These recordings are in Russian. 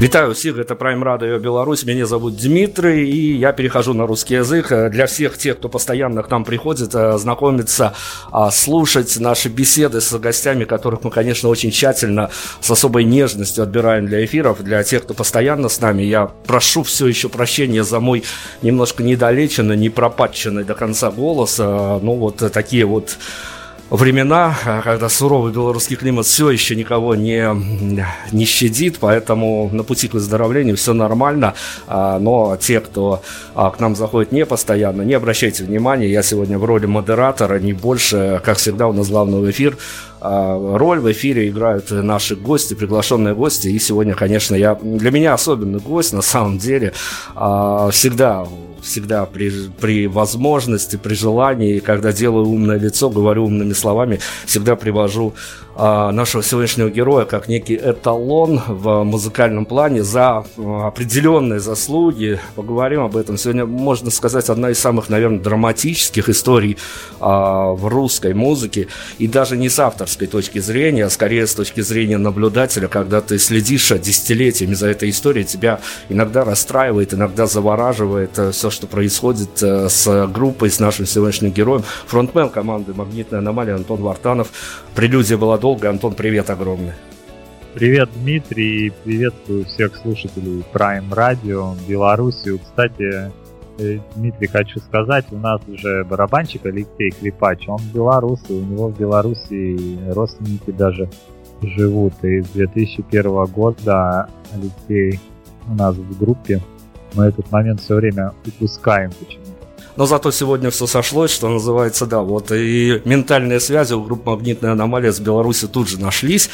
Вітаю всіх это Prime Radio Беларусь. Мяне зовут Дмитрий и я перехожу на русский язык. Э, для всех тех кто постоянно к нам приходит э, знакомиться а, слушать наши беседы с гостями которых мы конечно очень тщательно с особой нежностью отбираем для эфиров. Для тех кто постоянно с нами я прошу все еще прощения за мой немножко недолеченный не пропатченный до конца голос. Э, ну вот такие вот времена, когда суровый белорусский климат все еще никого не, не щадит, поэтому на пути к выздоровлению все нормально, а, но те, кто а, к нам заходит не постоянно, не обращайте внимания, я сегодня в роли модератора, не больше, как всегда у нас главный эфир, а, роль в эфире играют наши гости, приглашенные гости, и сегодня, конечно, я, для меня особенный гость, на самом деле, всегда всегда при, при возможности, при желании, когда делаю умное лицо, говорю умными словами, всегда привожу а, нашего сегодняшнего героя как некий эталон в музыкальном плане за а, определенные заслуги. Поговорим об этом. Сегодня, можно сказать, одна из самых, наверное, драматических историй а, в русской музыке. И даже не с авторской точки зрения, а скорее с точки зрения наблюдателя, когда ты следишь десятилетиями за этой историей, тебя иногда расстраивает, иногда завораживает э, все, что происходит э, с группой, с нашим сегодняшним героем. Фронтмен команды «Магнитная аномалия» Антон Вартанов. Прелюдия была долго. Антон, привет огромный. Привет, Дмитрий, приветствую всех слушателей Prime Radio Белоруссию. Кстати, э, Дмитрий, хочу сказать, у нас уже барабанщик Алексей Хлипач, он белорус, и у него в Беларуси родственники даже живут. И с 2001 года Алексей у нас в группе. Мы этот момент все время упускаем почему но зато сегодня все сошлось, что называется, да, вот и ментальные связи у группы «Магнитная аномалия» с Беларуси тут же нашлись.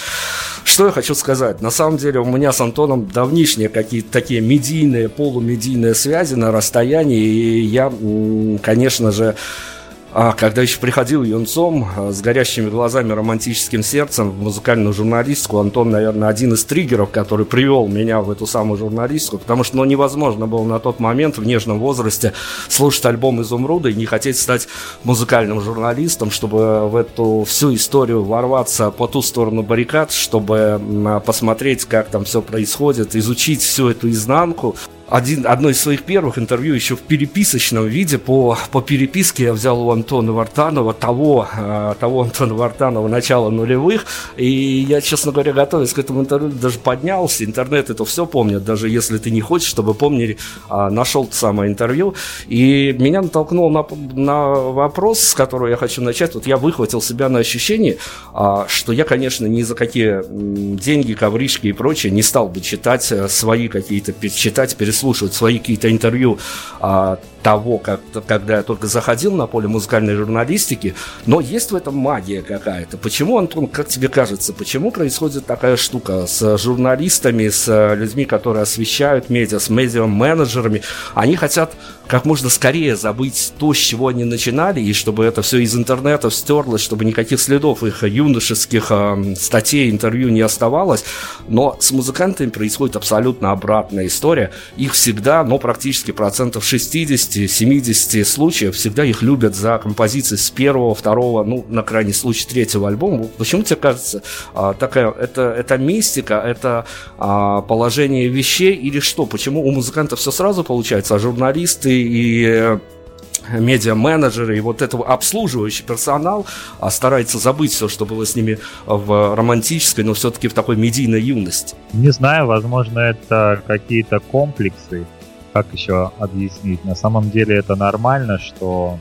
Что я хочу сказать? На самом деле у меня с Антоном давнишние какие-то такие медийные, полумедийные связи на расстоянии, и я, конечно же, а когда еще приходил юнцом а, с горящими глазами, романтическим сердцем в музыкальную журналистику, Антон, наверное, один из триггеров, который привел меня в эту самую журналистику, потому что ну, невозможно было на тот момент в нежном возрасте слушать альбом «Изумруда» и не хотеть стать музыкальным журналистом, чтобы в эту всю историю ворваться по ту сторону баррикад, чтобы посмотреть, как там все происходит, изучить всю эту изнанку один, одно из своих первых интервью еще в переписочном виде. По, по переписке я взял у Антона Вартанова, того, э, того Антона Вартанова начала нулевых. И я, честно говоря, готовясь к этому интервью, даже поднялся. Интернет это все помнит, даже если ты не хочешь, чтобы помнили, э, нашел то самое интервью. И меня натолкнул на, на вопрос, с которого я хочу начать. Вот я выхватил себя на ощущение, э, что я, конечно, ни за какие деньги, ковришки и прочее не стал бы читать э, свои какие-то, читать, пересмотреть слушать свои какие-то интервью а, того, как, когда я только заходил на поле музыкальной журналистики, но есть в этом магия какая-то. Почему, Антон, как тебе кажется, почему происходит такая штука с журналистами, с людьми, которые освещают медиа, с медиа-менеджерами? Они хотят как можно скорее забыть то, с чего они начинали, и чтобы это все из интернета стерлось, чтобы никаких следов их юношеских э, статей, интервью не оставалось. Но с музыкантами происходит абсолютно обратная история. Их всегда, но практически процентов 60-70 случаев всегда их любят за композиции с первого, второго, ну, на крайний случай, третьего альбома. Почему тебе кажется, э, такая, это, это мистика, это э, положение вещей или что? Почему у музыкантов все сразу получается, а журналисты и медиа-менеджеры и вот этого обслуживающий персонал а старается забыть все, что было с ними в романтической, но все-таки в такой медийной юности. Не знаю, возможно, это какие-то комплексы, как еще объяснить. На самом деле это нормально, что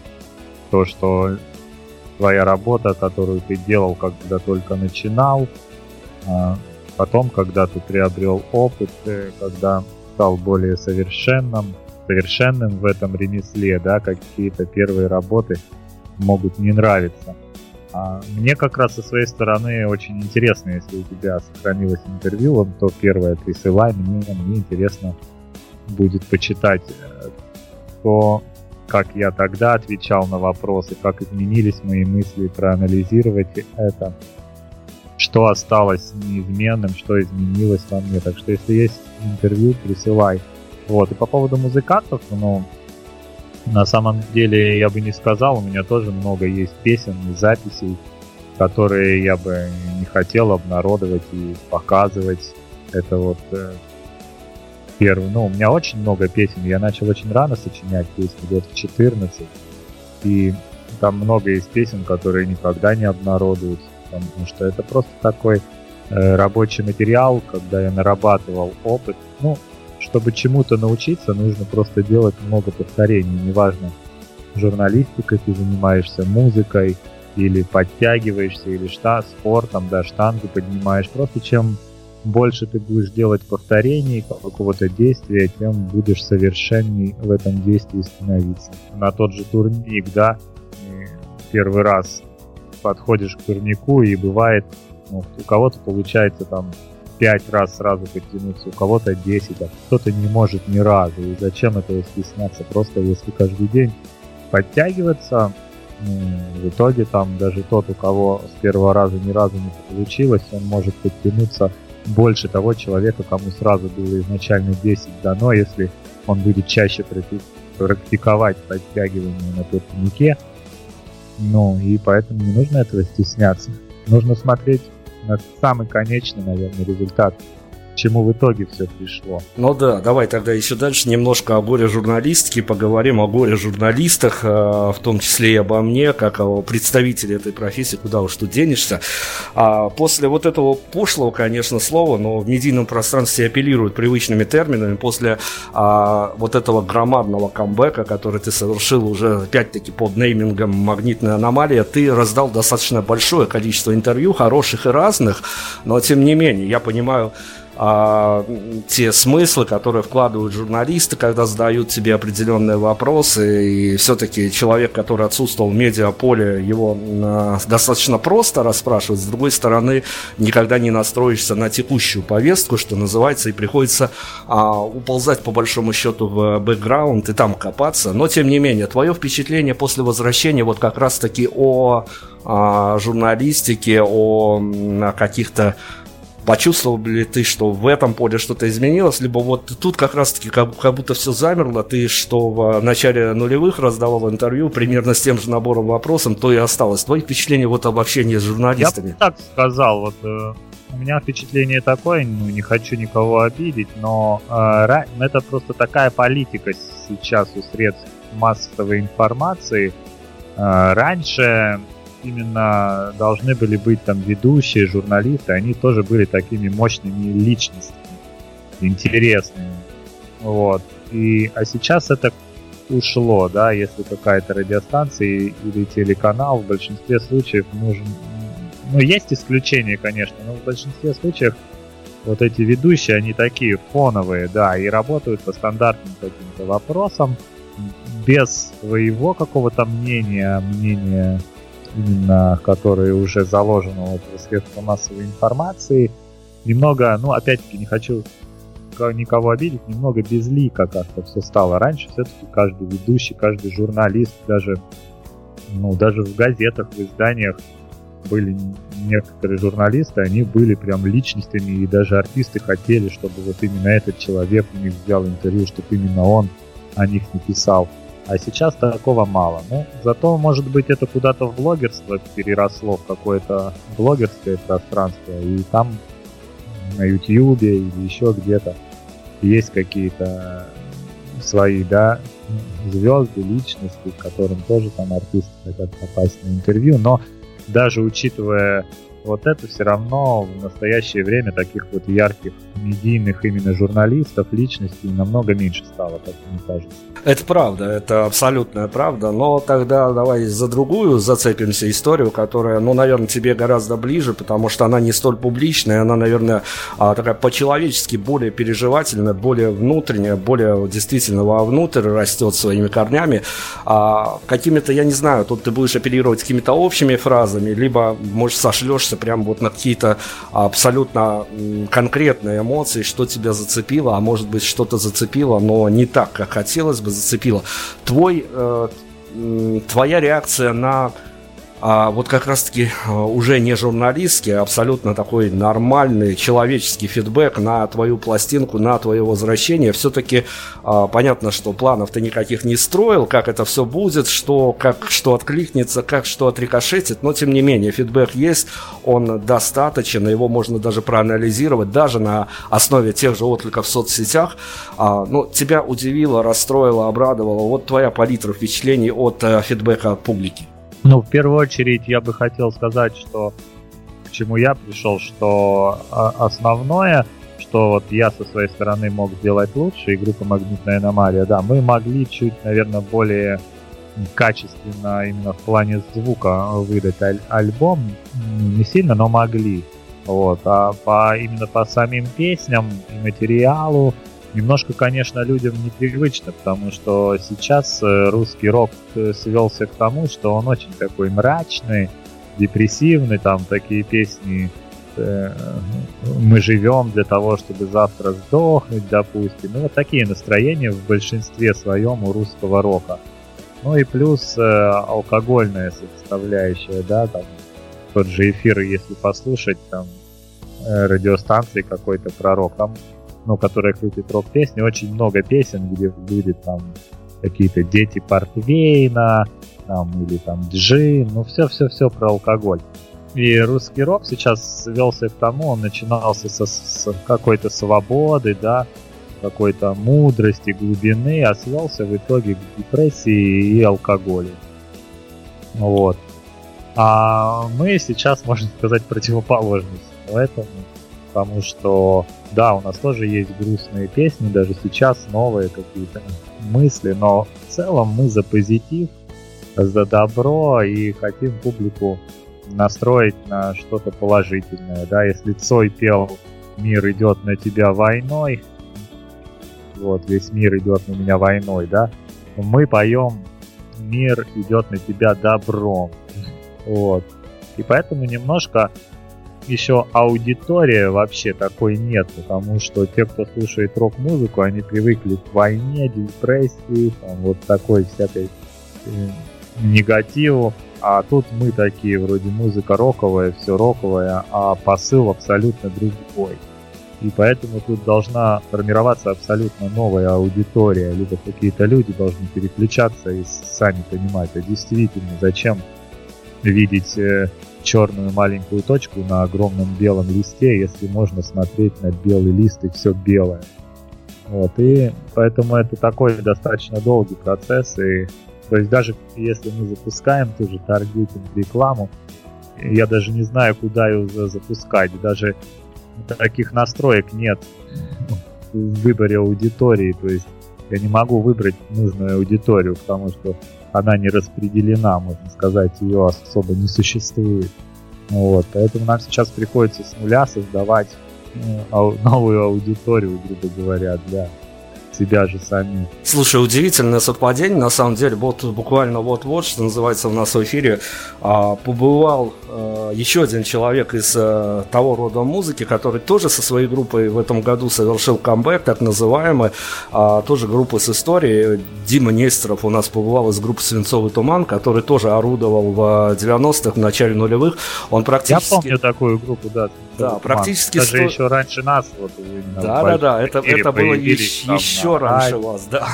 то, что твоя работа, которую ты делал, когда только начинал, а потом, когда ты приобрел опыт, э, когда стал более совершенным, совершенным в этом ремесле, да, какие-то первые работы могут не нравиться. А мне как раз со своей стороны очень интересно, если у тебя сохранилось интервью, то первое присылай, мне, мне интересно будет почитать э, то, как я тогда отвечал на вопросы, как изменились мои мысли, проанализировать это, что осталось неизменным, что изменилось во мне. Так что если есть интервью, присылай. Вот, и по поводу музыкантов, ну, на самом деле я бы не сказал, у меня тоже много есть песен и записей, которые я бы не хотел обнародовать и показывать. Это вот э, первый, ну, у меня очень много песен, я начал очень рано сочинять песни, лет в 14, и там много есть песен, которые никогда не обнародуются, потому что это просто такой э, рабочий материал, когда я нарабатывал опыт. Ну, чтобы чему-то научиться, нужно просто делать много повторений. Неважно, журналистикой ты занимаешься, музыкой, или подтягиваешься, или шта, спортом, да, штангу поднимаешь. Просто чем больше ты будешь делать повторений какого-то действия, тем будешь совершенней в этом действии становиться. На тот же турник, да, первый раз подходишь к турнику, и бывает, ну, у кого-то получается там пять раз сразу подтянуться, у кого-то 10, а кто-то не может ни разу. И зачем этого стесняться? Просто если каждый день подтягиваться, в итоге там даже тот, у кого с первого раза ни разу не получилось, он может подтянуться больше того человека, кому сразу было изначально 10 дано, если он будет чаще практиковать подтягивание на турнике. Ну, и поэтому не нужно этого стесняться. Нужно смотреть самый конечный, наверное, результат чему в итоге все пришло. Ну да, давай тогда еще дальше немножко о горе журналистке, поговорим о горе журналистах, э, в том числе и обо мне, как о представителе этой профессии, куда уж тут денешься. А после вот этого пошлого, конечно, слова, но в медийном пространстве апеллируют привычными терминами, после а, вот этого громадного камбэка, который ты совершил уже опять-таки под неймингом «Магнитная аномалия», ты раздал достаточно большое количество интервью, хороших и разных, но тем не менее, я понимаю, а, те смыслы, которые вкладывают журналисты, когда задают тебе определенные вопросы, и все-таки человек, который отсутствовал в медиаполе, его а, достаточно просто расспрашивать, с другой стороны, никогда не настроишься на текущую повестку, что называется, и приходится а, уползать по большому счету в бэкграунд и там копаться, но тем не менее, твое впечатление после возвращения вот как раз-таки о а, журналистике, о каких-то Почувствовал ли ты, что в этом поле что-то изменилось, либо вот тут как раз-таки как, как будто все замерло, ты что в начале нулевых раздавал интервью примерно с тем же набором вопросов, то и осталось. Твои впечатления вот об общении с журналистами? Я так сказал, вот э, у меня впечатление такое, ну не хочу никого обидеть, но э, это просто такая политика сейчас у средств массовой информации. Э, раньше именно должны были быть там ведущие, журналисты, они тоже были такими мощными личностями, интересными. Вот. И, а сейчас это ушло, да, если какая-то радиостанция или телеканал в большинстве случаев нужен... Ну, есть исключения, конечно, но в большинстве случаев вот эти ведущие, они такие фоновые, да, и работают по стандартным каким-то вопросам, без своего какого-то мнения, мнения именно которые уже заложены в средства массовой информации. Немного, ну, опять-таки, не хочу никого обидеть, немного безлика как-то все стало. Раньше все-таки каждый ведущий, каждый журналист, даже, ну, даже в газетах, в изданиях были некоторые журналисты, они были прям личностями, и даже артисты хотели, чтобы вот именно этот человек у них взял интервью, чтобы именно он о них не писал. А сейчас такого мало. Ну, зато, может быть, это куда-то в блогерство переросло, в какое-то блогерское пространство, и там на YouTube или еще где-то есть какие-то свои, да, звезды, личности, которым тоже там артисты хотят попасть на интервью, но даже учитывая вот это все равно в настоящее время таких вот ярких медийных именно журналистов, личностей намного меньше стало, как мне кажется. Это правда, это абсолютная правда, но тогда давай за другую зацепимся историю, которая, ну, наверное, тебе гораздо ближе, потому что она не столь публичная, она, наверное, а, такая по-человечески более переживательная, более внутренняя, более действительно вовнутрь растет своими корнями. А какими-то, я не знаю, тут ты будешь апеллировать какими-то общими фразами, либо, может, сошлешься прямо вот на какие-то абсолютно конкретные эмоции, что тебя зацепило, а может быть, что-то зацепило, но не так, как хотелось бы, зацепило. Твой, э, твоя реакция на а вот как раз-таки э, уже не журналистский, а абсолютно такой нормальный человеческий фидбэк на твою пластинку, на твое возвращение. Все-таки а, понятно, что планов ты никаких не строил, как это все будет, что, как что откликнется, как что отрикошетит, но тем не менее фидбэк есть, он достаточен, его можно даже проанализировать, даже на основе тех же откликов в соцсетях. А, ну, тебя удивило, расстроило, обрадовало. Вот твоя палитра впечатлений от а, фидбэка от публики. Ну, в первую очередь я бы хотел сказать, что к чему я пришел, что а, основное, что вот я со своей стороны мог сделать лучше, и группа «Магнитная аномалия», да, мы могли чуть, наверное, более качественно именно в плане звука выдать аль- альбом не сильно, но могли. Вот. А по, именно по самим песням и материалу немножко, конечно, людям непривычно, потому что сейчас э, русский рок э, свелся к тому, что он очень такой мрачный, депрессивный, там такие песни э, мы живем для того, чтобы завтра сдохнуть, допустим. Ну, вот такие настроения в большинстве своем у русского рока. Ну и плюс э, алкогольная составляющая, да, там тот же эфир, если послушать, там радиостанции какой-то пророк, там, ну, которая крутит рок-песни, очень много песен, где будет там какие-то дети Портвейна, там, или там джин, ну, все-все-все про алкоголь. И русский рок сейчас свелся к тому, он начинался со, с какой-то свободы, да, какой-то мудрости, глубины, а свелся в итоге к депрессии и алкоголю. Вот. А мы сейчас, можно сказать, противоположность этому, потому что, да, у нас тоже есть грустные песни, даже сейчас новые какие-то мысли, но в целом мы за позитив, за добро и хотим публику настроить на что-то положительное, да, если Цой пел «Мир идет на тебя войной», вот, весь мир идет на меня войной, да, мы поем «Мир идет на тебя добром», вот. И поэтому немножко еще аудитория вообще такой нет, потому что те, кто слушает рок-музыку, они привыкли к войне, депрессии, там, вот такой всякой э, негативу. А тут мы такие, вроде музыка роковая, все роковое, а посыл абсолютно другой. И поэтому тут должна формироваться абсолютно новая аудитория, либо какие-то люди должны переключаться и сами понимать, а действительно, зачем видеть э, черную маленькую точку на огромном белом листе, если можно смотреть на белый лист и все белое. Вот, и поэтому это такой достаточно долгий процесс, и то есть даже если мы запускаем ту же таргетинг рекламу, я даже не знаю, куда ее запускать, даже таких настроек нет в выборе аудитории, то есть я не могу выбрать нужную аудиторию, потому что она не распределена, можно сказать, ее особо не существует. Вот, поэтому нам сейчас приходится с нуля создавать ну, новую аудиторию, грубо говоря, для себя же сами. Слушай, удивительное совпадение, на самом деле, вот буквально вот-вот, что называется у нас в эфире, а, побывал а, еще один человек из а, того рода музыки, который тоже со своей группой в этом году совершил камбэк, так называемый, а, тоже группа с историей. Дима Нестеров у нас побывал из группы «Свинцовый туман», который тоже орудовал в 90-х, в начале нулевых. Он практически... Я помню такую группу, да. Да, практически... Даже 100... еще раньше нас. Вот, да, да, да, это, это было еще, еще раньше вас, да.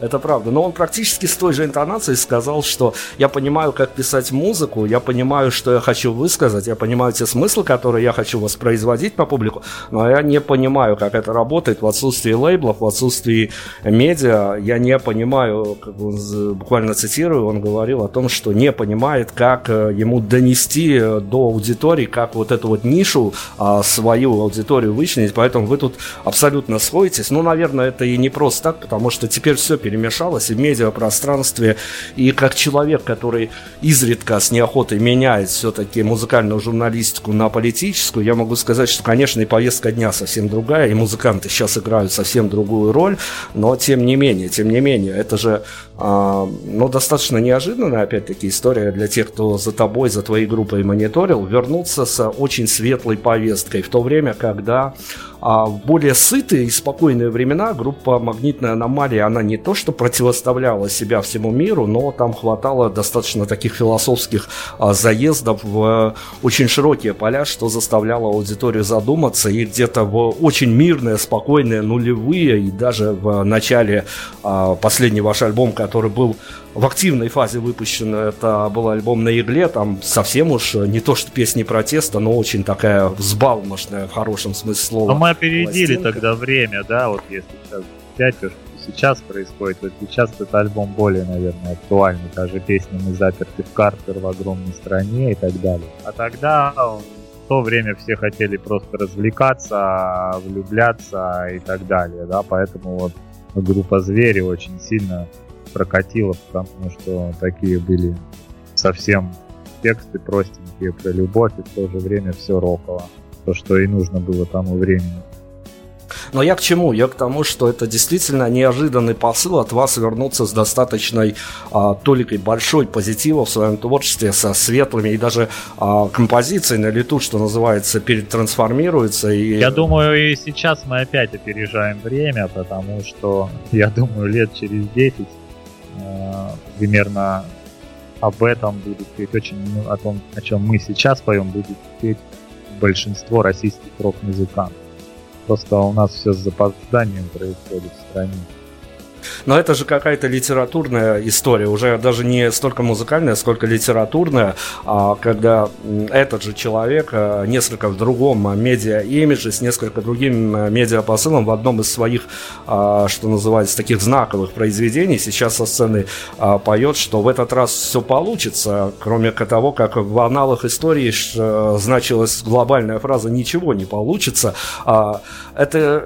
Это правда. Но он практически с той же интонацией сказал, что я понимаю, как писать музыку, я понимаю, что я хочу высказать, я понимаю те смыслы, которые я хочу воспроизводить по публику, но я не понимаю, как это работает в отсутствии лейблов, в отсутствии медиа. Я не понимаю, как он, буквально цитирую, он говорил о том, что не понимает, как э, ему донести до аудитории, как вот эту вот нишу а, свою аудиторию вычленить, поэтому вы тут абсолютно сходитесь. Ну, наверное, это и не просто так, потому что теперь все перемешалось и в медиапространстве, и как человек, который изредка с неохотой меняет все-таки музыкальную журналистику на политическую, я могу сказать, что, конечно, и повестка дня совсем другая, и музыканты сейчас играют совсем другую роль, но тем не менее, тем не менее, это же а, ну, достаточно неожиданная, опять-таки, история для тех, кто за тобой, за твоей группой мониторил, вернуться с очень светлой повесткой в то время, когда а в более сытые и спокойные времена группа «Магнитная аномалия», она не то что противоставляла себя всему миру, но там хватало достаточно таких философских а, заездов в очень широкие поля, что заставляло аудиторию задуматься, и где-то в очень мирные, спокойные нулевые, и даже в начале а, последний ваш альбом, который был в активной фазе выпущен, это был альбом на игле, там совсем уж не то что песни протеста, но очень такая взбалмошная в хорошем смысле слова. Мы опередили пластинка. тогда время, да, вот если сейчас взять то, что сейчас происходит, вот сейчас этот альбом более, наверное, актуальный, даже песни «Мы заперты в Картер в огромной стране» и так далее. А тогда в то время все хотели просто развлекаться, влюбляться и так далее, да, поэтому вот группа «Звери» очень сильно прокатило, потому что такие были совсем тексты простенькие про любовь и в то же время все роково. То, что и нужно было тому времени. Но я к чему? Я к тому, что это действительно неожиданный посыл от вас вернуться с достаточной а, толикой большой позитива в своем творчестве, со светлыми и даже а, композицией на лету, что называется, перетрансформируется. И... Я думаю, и сейчас мы опять опережаем время, потому что, я думаю, лет через 10 э, примерно об этом будет петь очень, о том, о чем мы сейчас поем, будет петь большинство российских рок-музыкантов. Просто у нас все с запозданием происходит в стране. Но это же какая-то литературная история, уже даже не столько музыкальная, сколько литературная, а когда этот же человек а, несколько в другом медиа-имидже, с несколько другим а, медиа-посылом в одном из своих, а, что называется, таких знаковых произведений сейчас со сцены поет, что в этот раз все получится, кроме того, как в аналах истории значилась глобальная фраза «ничего не получится». Это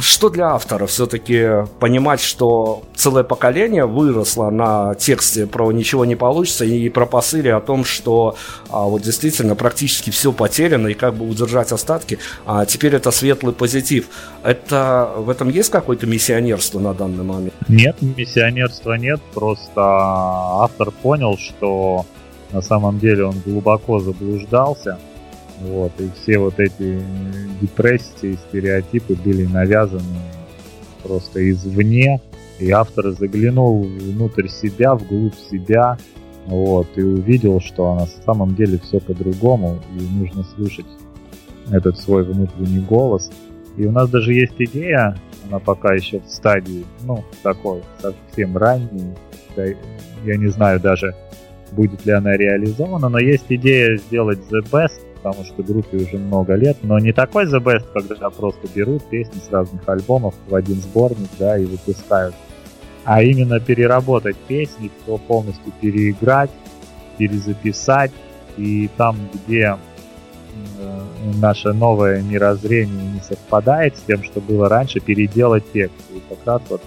что для автора все-таки понимать что целое поколение выросло на тексте про «Ничего не получится» и про посыле о том, что а, вот действительно практически все потеряно и как бы удержать остатки, а теперь это светлый позитив. Это в этом есть какое-то миссионерство на данный момент? Нет, миссионерства нет, просто автор понял, что на самом деле он глубоко заблуждался, вот, и все вот эти депрессии, стереотипы были навязаны просто извне, и автор заглянул внутрь себя, вглубь себя, вот, и увидел, что на самом деле все по-другому, и нужно слушать этот свой внутренний голос. И у нас даже есть идея, она пока еще в стадии, ну, такой, совсем ранней, я не знаю даже, будет ли она реализована, но есть идея сделать The Best потому что группе уже много лет, но не такой The Best, когда просто берут песни с разных альбомов в один сборник, да, и выпускают, а именно переработать песни, все полностью переиграть, перезаписать, и там, где э, наше новое мирозрение не совпадает с тем, что было раньше, переделать текст. И как раз вот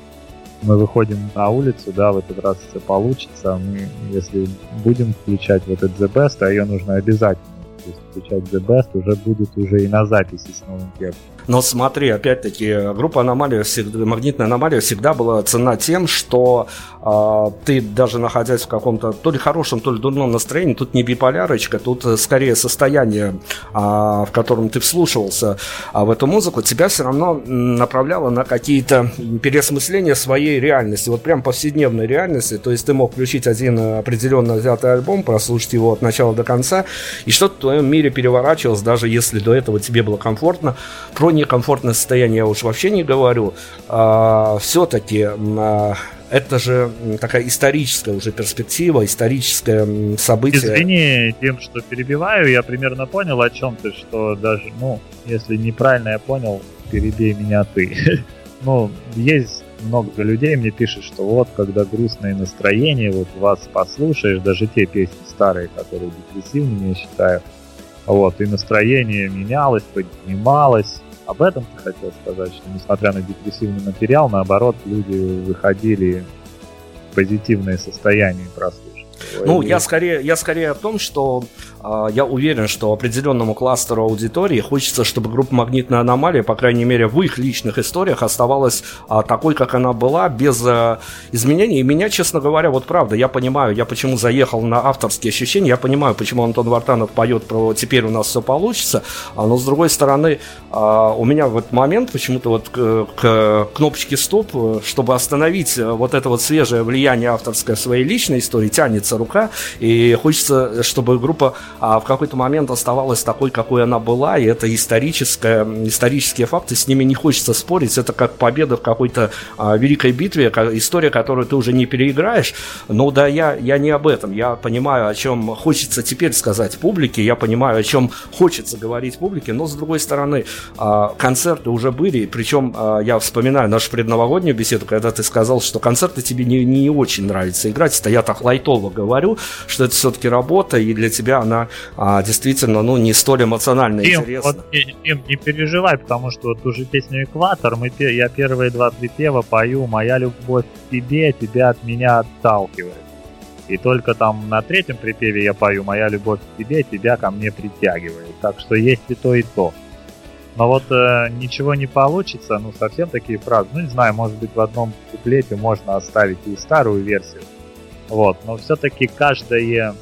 мы выходим на улицу, да, в этот раз все получится. Мы, если будем включать вот этот The Best, а ее нужно обязательно то есть включать The Best уже будет уже и на записи с новым текстом. Но смотри, опять-таки, группа «Аномалия», «Магнитная аномалия» всегда была цена тем, что э, ты даже находясь в каком-то то ли хорошем, то ли дурном настроении, тут не биполярочка, тут скорее состояние, э, в котором ты вслушивался э, в эту музыку, тебя все равно направляло на какие-то переосмысления своей реальности, вот прям повседневной реальности, то есть ты мог включить один определенно взятый альбом, прослушать его от начала до конца, и что-то твоем мире переворачивалось, даже если до этого тебе было комфортно. Про некомфортное состояние я уж вообще не говорю. А, все-таки а, это же такая историческая уже перспектива, историческое событие. Извини, тем, что перебиваю, я примерно понял, о чем ты, что даже, ну, если неправильно я понял, перебей меня ты. ну, есть много людей мне пишет, что вот, когда грустное настроение, вот вас послушаешь, даже те песни старые, которые депрессивными я считаю, вот, и настроение менялось, поднималось. Об этом ты хотел сказать, что несмотря на депрессивный материал, наоборот, люди выходили в позитивное состояние Ну, я скорее, я скорее о том, что э, я уверен, что определенному кластеру аудитории хочется, чтобы группа «Магнитная аномалия», по крайней мере, в их личных историях оставалась э, такой, как она была, без э, изменений. И меня, честно говоря, вот правда, я понимаю, я почему заехал на авторские ощущения, я понимаю, почему Антон Вартанов поет про «теперь у нас все получится», но, с другой стороны, э, у меня в этот момент почему-то вот к, к кнопочке «стоп», чтобы остановить вот это вот свежее влияние авторское в своей личной истории, тянется рука, и хочется, чтобы группа а, в какой-то момент оставалась такой, какой она была, и это историческая, исторические факты, с ними не хочется спорить, это как победа в какой-то а, великой битве, история, которую ты уже не переиграешь, но да, я, я не об этом, я понимаю, о чем хочется теперь сказать публике, я понимаю, о чем хочется говорить публике, но с другой стороны, а, концерты уже были, причем а, я вспоминаю нашу предновогоднюю беседу, когда ты сказал, что концерты тебе не, не очень нравится играть, это я так лайтово говорю, что это все-таки работа, и для тебя она а, действительно, ну, не столь эмоционально Дим, интересна. Вот, Дим, не переживай, потому что вот ту же песню «Экватор» мы, я первые два припева пою «Моя любовь к тебе, тебя от меня отталкивает». И только там на третьем припеве я пою «Моя любовь к тебе, тебя ко мне притягивает». Так что есть и то, и то. Но вот э, ничего не получится, ну совсем такие фразы. Ну не знаю, может быть в одном куплете можно оставить и старую версию. Вот, но все-таки каждое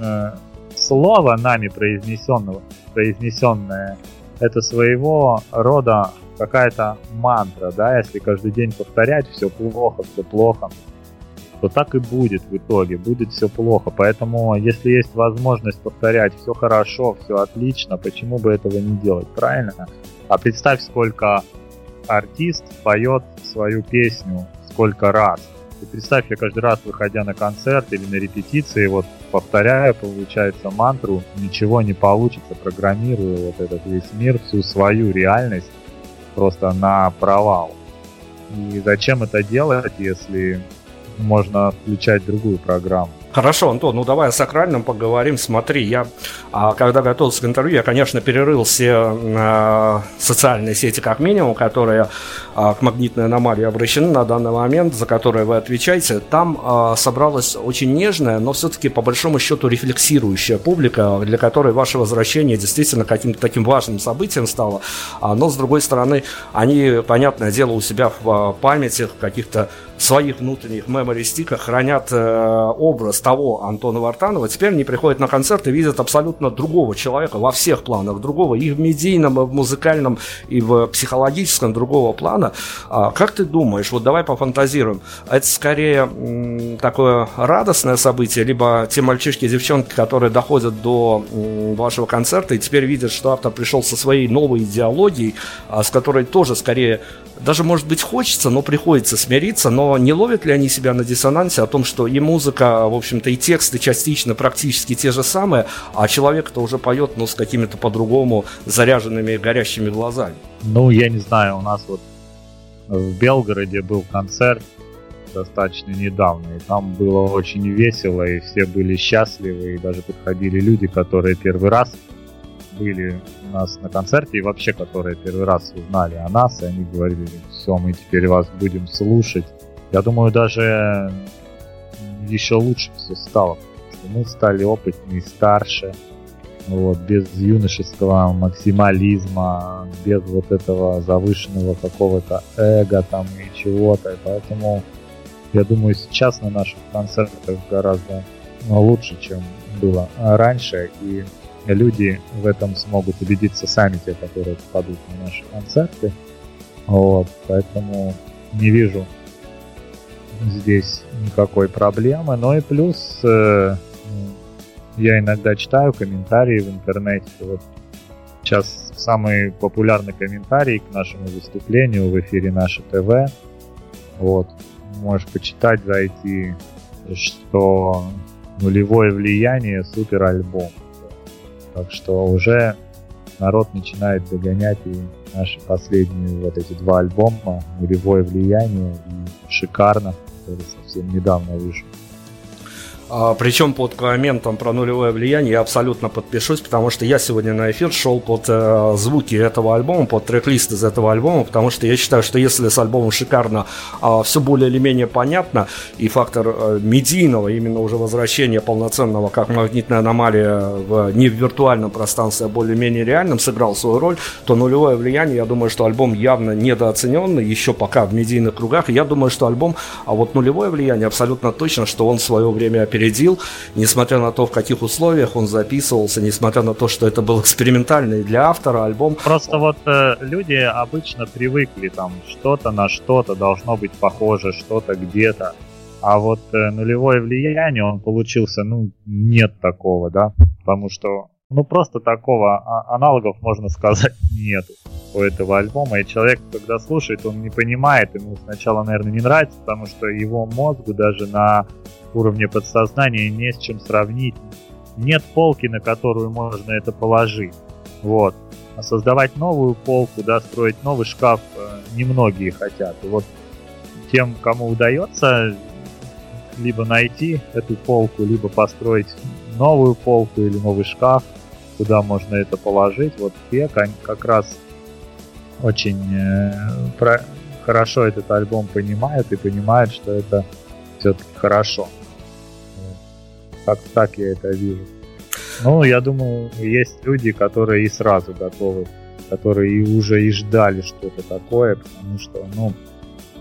э, слово нами произнесенного, произнесенное, это своего рода какая-то мантра, да, если каждый день повторять все плохо, все плохо, то так и будет в итоге, будет все плохо. Поэтому, если есть возможность повторять все хорошо, все отлично, почему бы этого не делать, правильно? А представь, сколько артист поет свою песню, сколько раз. И представь, я каждый раз, выходя на концерт или на репетиции, вот повторяю, получается, мантру, ничего не получится, программирую вот этот весь мир, всю свою реальность просто на провал. И зачем это делать, если можно включать другую программу. Хорошо, Антон, ну давай о сакральном поговорим. Смотри, я, а, когда готовился к интервью, я, конечно, перерыл все а, социальные сети, как минимум, которые а, к магнитной аномалии обращены на данный момент, за которые вы отвечаете. Там собралась очень нежная, но все-таки, по большому счету, рефлексирующая публика, для которой ваше возвращение действительно каким-то таким важным событием стало. Но, с другой стороны, они, понятное дело, у себя в памяти, каких-то своих внутренних memory стиках хранят э, образ того Антона Вартанова, теперь они приходят на концерт и видят абсолютно другого человека во всех планах, другого и в медийном, и в музыкальном, и в психологическом другого плана. А, как ты думаешь, вот давай пофантазируем, это скорее м, такое радостное событие, либо те мальчишки и девчонки, которые доходят до м, вашего концерта и теперь видят, что автор пришел со своей новой идеологией, а, с которой тоже скорее даже, может быть, хочется, но приходится смириться, но не ловят ли они себя на диссонансе о том, что и музыка, в общем-то, и тексты частично практически те же самые, а человек-то уже поет, но с какими-то по-другому заряженными горящими глазами? Ну, я не знаю, у нас вот в Белгороде был концерт достаточно недавно, и там было очень весело, и все были счастливы, и даже подходили люди, которые первый раз были у нас на концерте и вообще, которые первый раз узнали о нас, и они говорили, все, мы теперь вас будем слушать. Я думаю, даже еще лучше все стало, потому что мы стали опытнее, старше, вот, без юношеского максимализма, без вот этого завышенного какого-то эго там и чего-то, поэтому я думаю, сейчас на наших концертах гораздо лучше, чем было раньше, и люди в этом смогут убедиться сами, те, которые попадут на наши концерты. Вот, поэтому не вижу здесь никакой проблемы. Ну и плюс э, я иногда читаю комментарии в интернете. Вот сейчас самый популярный комментарий к нашему выступлению в эфире Наше ТВ. Вот, можешь почитать, зайти, что нулевое влияние супер альбом. Так что уже народ начинает догонять и наши последние вот эти два альбома «Нулевое влияние» и «Шикарно», который совсем недавно вышел. А, причем под комментом про нулевое влияние я абсолютно подпишусь, потому что я сегодня на эфир шел под э, звуки этого альбома, под трек-лист из этого альбома, потому что я считаю, что если с альбомом шикарно, э, все более или менее понятно, и фактор э, медийного, именно уже возвращения полноценного, как магнитная аномалия, в, не в виртуальном пространстве, а более-менее реальном, сыграл свою роль, то нулевое влияние, я думаю, что альбом явно недооцененный, еще пока в медийных кругах, я думаю, что альбом, а вот нулевое влияние абсолютно точно, что он в свое время опередил, несмотря на то, в каких условиях он записывался, несмотря на то, что это был экспериментальный для автора альбом. Просто вот э, люди обычно привыкли там что-то на что-то должно быть похоже, что-то где-то. А вот э, нулевое влияние, он получился, ну, нет такого, да, потому что, ну, просто такого а- аналогов, можно сказать, нету у этого альбома. И человек, когда слушает, он не понимает, ему сначала, наверное, не нравится, потому что его мозгу даже на уровне подсознания не с чем сравнить. Нет полки, на которую можно это положить. Вот. А создавать новую полку, да, строить новый шкаф э, немногие хотят. И вот тем, кому удается либо найти эту полку, либо построить новую полку или новый шкаф, куда можно это положить. Вот те как раз очень э, про, хорошо этот альбом понимают и понимают, что это все-таки хорошо. Как так я это вижу. Ну, я думаю, есть люди, которые и сразу готовы, которые и уже и ждали что-то такое, потому что, ну,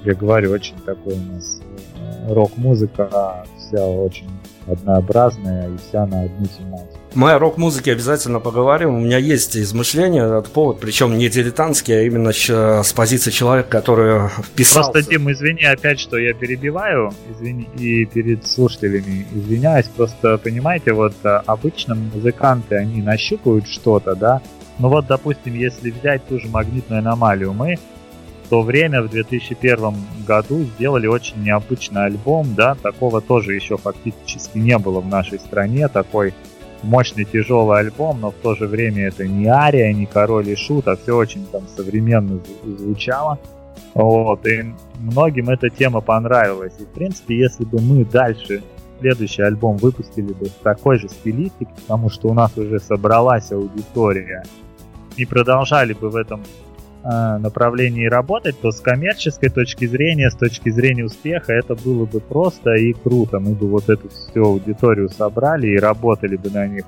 я говорю, очень такой у нас э, рок-музыка вся очень однообразная и вся на одну тематику. Мы о рок-музыке обязательно поговорим. У меня есть измышления этот повод, причем не дилетантские, а именно с позиции человека, который вписался. Просто, Дим, извини опять, что я перебиваю, извини, и перед слушателями извиняюсь. Просто, понимаете, вот э, обычно музыканты, они нащупывают что-то, да, ну вот, допустим, если взять ту же магнитную аномалию, мы в то время, в 2001 году, сделали очень необычный альбом, да, такого тоже еще фактически не было в нашей стране, такой мощный тяжелый альбом, но в то же время это не Ария, не Король и Шут, а все очень там современно звучало. Вот, и многим эта тема понравилась. И, в принципе, если бы мы дальше следующий альбом выпустили бы в такой же стилистике, потому что у нас уже собралась аудитория, и продолжали бы в этом направлении работать, то с коммерческой точки зрения, с точки зрения успеха, это было бы просто и круто. Мы бы вот эту всю аудиторию собрали и работали бы на них.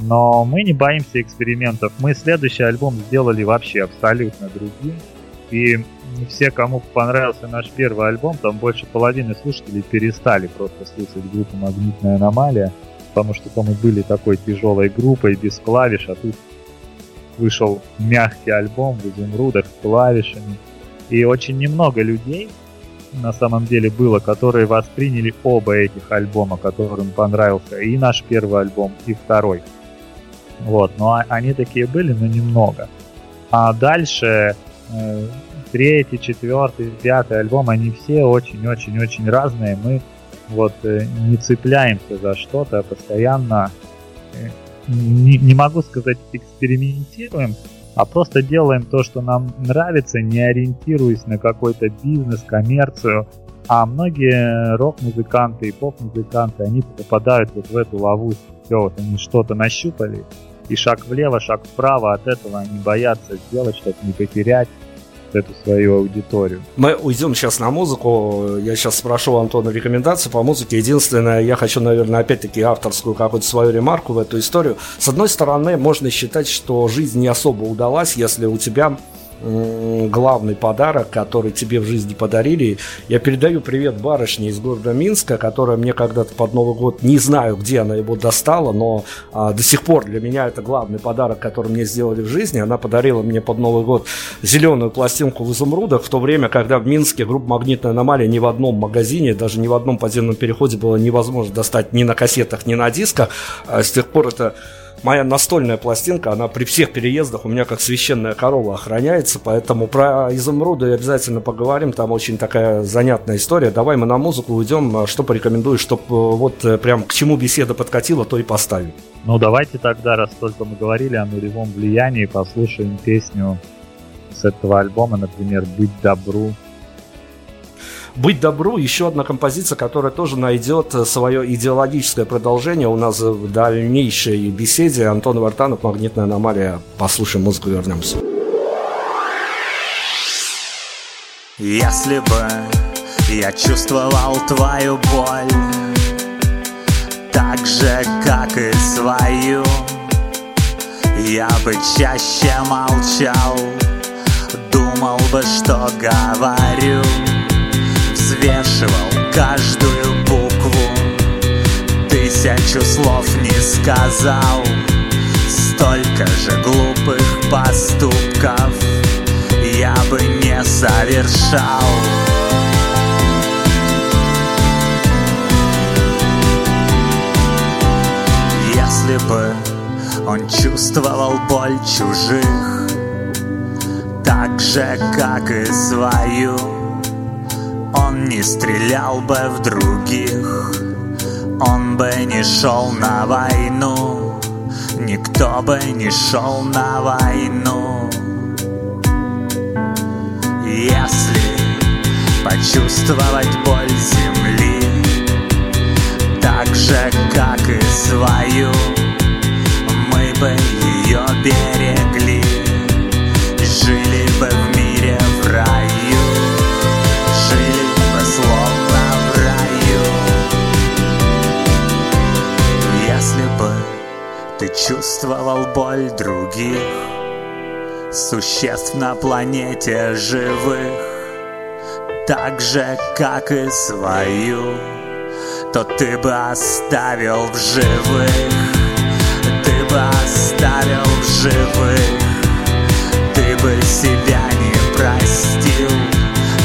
Но мы не боимся экспериментов. Мы следующий альбом сделали вообще абсолютно другим. И все, кому понравился наш первый альбом, там больше половины слушателей перестали просто слушать группу «Магнитная аномалия», потому что мы были такой тяжелой группой, без клавиш, а тут вышел мягкий альбом в изумрудах с клавишами. И очень немного людей на самом деле было, которые восприняли оба этих альбома, которым понравился и наш первый альбом, и второй. Вот, но они такие были, но немного. А дальше э, третий, четвертый, пятый альбом, они все очень-очень-очень разные. Мы вот э, не цепляемся за что-то, а постоянно э, не, не могу сказать экспериментируем, а просто делаем то, что нам нравится, не ориентируясь на какой-то бизнес, коммерцию. А многие рок-музыканты и поп-музыканты, они попадают вот в эту ловушку. Все, вот они что-то нащупали, и шаг влево, шаг вправо, от этого они боятся сделать, чтобы не потерять эту свою аудиторию. Мы уйдем сейчас на музыку. Я сейчас спрошу у Антона рекомендации по музыке. Единственное, я хочу, наверное, опять-таки авторскую какую-то свою ремарку в эту историю. С одной стороны, можно считать, что жизнь не особо удалась, если у тебя главный подарок, который тебе в жизни подарили. Я передаю привет барышне из города Минска, которая мне когда-то под Новый год, не знаю, где она его достала, но а, до сих пор для меня это главный подарок, который мне сделали в жизни. Она подарила мне под Новый год зеленую пластинку в изумрудах, в то время, когда в Минске группа «Магнитная аномалия» ни в одном магазине, даже ни в одном подземном переходе было невозможно достать ни на кассетах, ни на дисках. А с тех пор это моя настольная пластинка, она при всех переездах у меня как священная корова охраняется, поэтому про изумруды обязательно поговорим, там очень такая занятная история. Давай мы на музыку уйдем, что порекомендуешь, чтобы э, вот э, прям к чему беседа подкатила, то и поставим. Ну давайте тогда, раз только мы говорили о нулевом влиянии, послушаем песню с этого альбома, например, «Быть добру», «Быть добру» еще одна композиция, которая тоже найдет свое идеологическое продолжение у нас в дальнейшей беседе. Антон Вартанов, «Магнитная аномалия». Послушаем музыку, вернемся. Если бы я чувствовал твою боль Так же, как и свою Я бы чаще молчал Думал бы, что говорю взвешивал каждую букву. Тысячу слов не сказал. Столько же глупых поступков Я бы не совершал. Если бы он чувствовал боль чужих Так же, как и свою он не стрелял бы в других. Он бы не шел на войну. Никто бы не шел на войну. Если почувствовать боль земли Так же, как и свою Мы бы ее берегли. Жили бы вместе. Чувствовал боль других Существ на планете живых. Так же, как и свою То ты бы оставил в живых. Ты бы оставил в живых. Ты бы себя не простил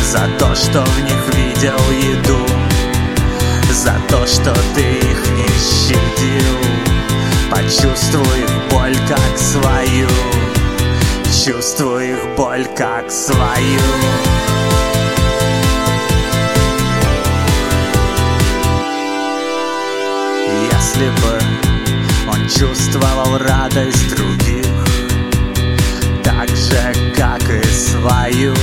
За то, что в них видел еду За то, что ты их не щадил Почувствуй боль как свою. Чувствуй их боль как свою. Если бы он чувствовал радость других Так же, как и свою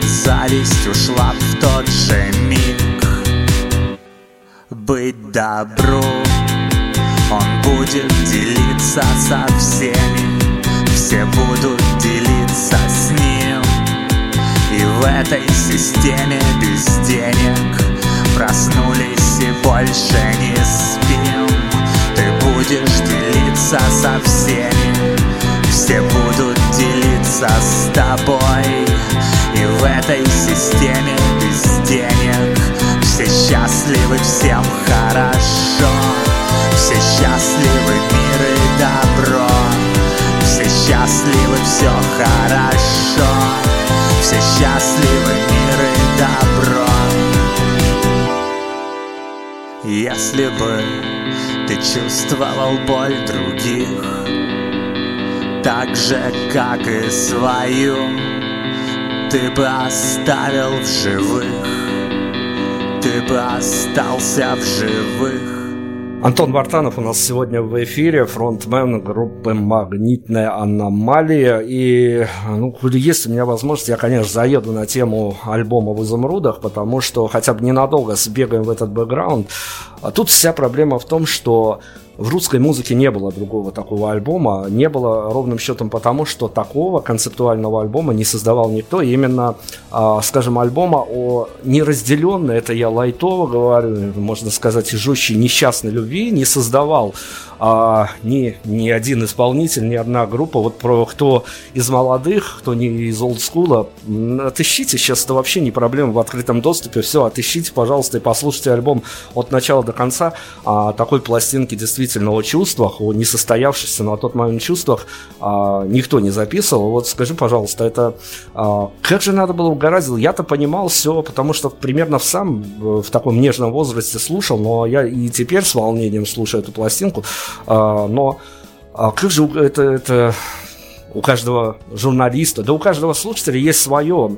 Зависть ушла в тот же миг. Быть добру он будет делиться со всеми. Все будут делиться с ним. И в этой системе без денег Проснулись и больше не спим. Ты будешь делиться со всеми. Все будут делиться с тобой. И в этой системе без денег Все счастливы, всем хорошо все счастливы, мир и добро. Все счастливы, все хорошо. Все счастливы, мир и добро. Если бы ты чувствовал боль других Так же, как и свою Ты бы оставил в живых. Ты бы остался в живых Антон Бартанов у нас сегодня в эфире, фронтмен группы «Магнитная аномалия». И, ну, если у меня возможность, я, конечно, заеду на тему альбома в «Изумрудах», потому что хотя бы ненадолго сбегаем в этот бэкграунд. А тут вся проблема в том, что в русской музыке не было другого такого альбома, не было ровным счетом потому, что такого концептуального альбома не создавал никто. И именно, а, скажем, альбома о неразделенной, это я лайтово говорю, можно сказать, и жестче несчастной любви не создавал а, ни, ни один исполнитель, ни одна группа. Вот про кто из молодых, кто не из олдскула, отыщите, сейчас это вообще не проблема в открытом доступе, все, отыщите, пожалуйста, и послушайте альбом от начала до конца. А, такой пластинки действительно о чувствах, о несостоявшихся на тот момент чувствах а, никто не записывал. Вот скажи, пожалуйста, это а, как же надо было угораздило? Я-то понимал все, потому что примерно в сам в таком нежном возрасте слушал, но я и теперь с волнением слушаю эту пластинку. А, но а как же это, это у каждого журналиста, да у каждого слушателя есть свое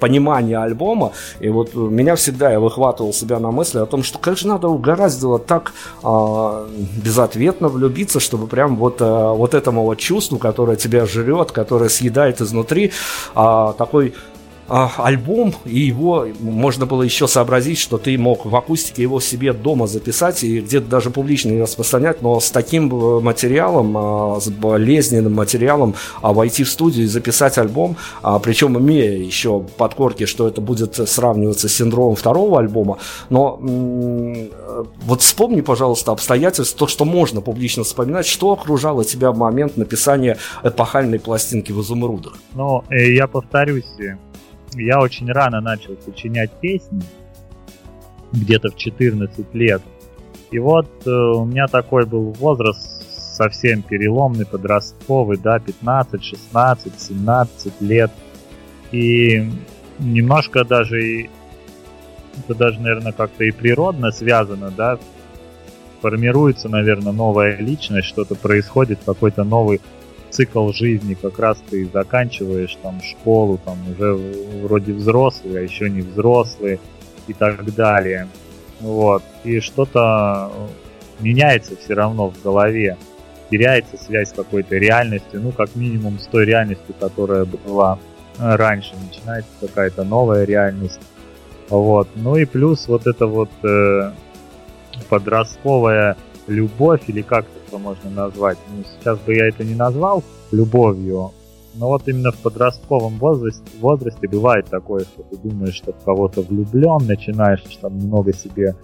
понимание альбома. И вот меня всегда я выхватывал себя на мысли о том, что как же надо угораздило так э, безответно влюбиться, чтобы прям вот, э, вот этому вот чувству, которое тебя жрет, которое съедает изнутри, э, такой а, альбом, и его можно было еще сообразить, что ты мог в акустике его себе дома записать и где-то даже публично распространять, но с таким э, материалом, а, с болезненным материалом а, войти в студию и записать альбом, причем имея еще подкорки, что это будет сравниваться с синдромом второго альбома, но вот вспомни, пожалуйста, обстоятельства, то, что можно публично вспоминать, что окружало тебя в момент написания эпохальной пластинки в «Изумрудах». Ну, э, я повторюсь, я очень рано начал сочинять песни, где-то в 14 лет. И вот э, у меня такой был возраст совсем переломный, подростковый, да, 15, 16, 17 лет. И немножко даже, это даже, наверное, как-то и природно связано, да, формируется, наверное, новая личность, что-то происходит, какой-то новый цикл жизни как раз ты заканчиваешь там школу, там уже вроде взрослый, а еще не взрослый и так далее. Вот. И что-то меняется все равно в голове. Теряется связь с какой-то реальностью, ну, как минимум с той реальностью, которая была раньше. Начинается какая-то новая реальность. Вот. Ну и плюс вот это вот э, подростковая любовь, или как это можно назвать. Ну, сейчас бы я это не назвал любовью, но вот именно в подростковом возрасте, возрасте бывает такое, что ты думаешь, что в кого-то влюблен, начинаешь там много себе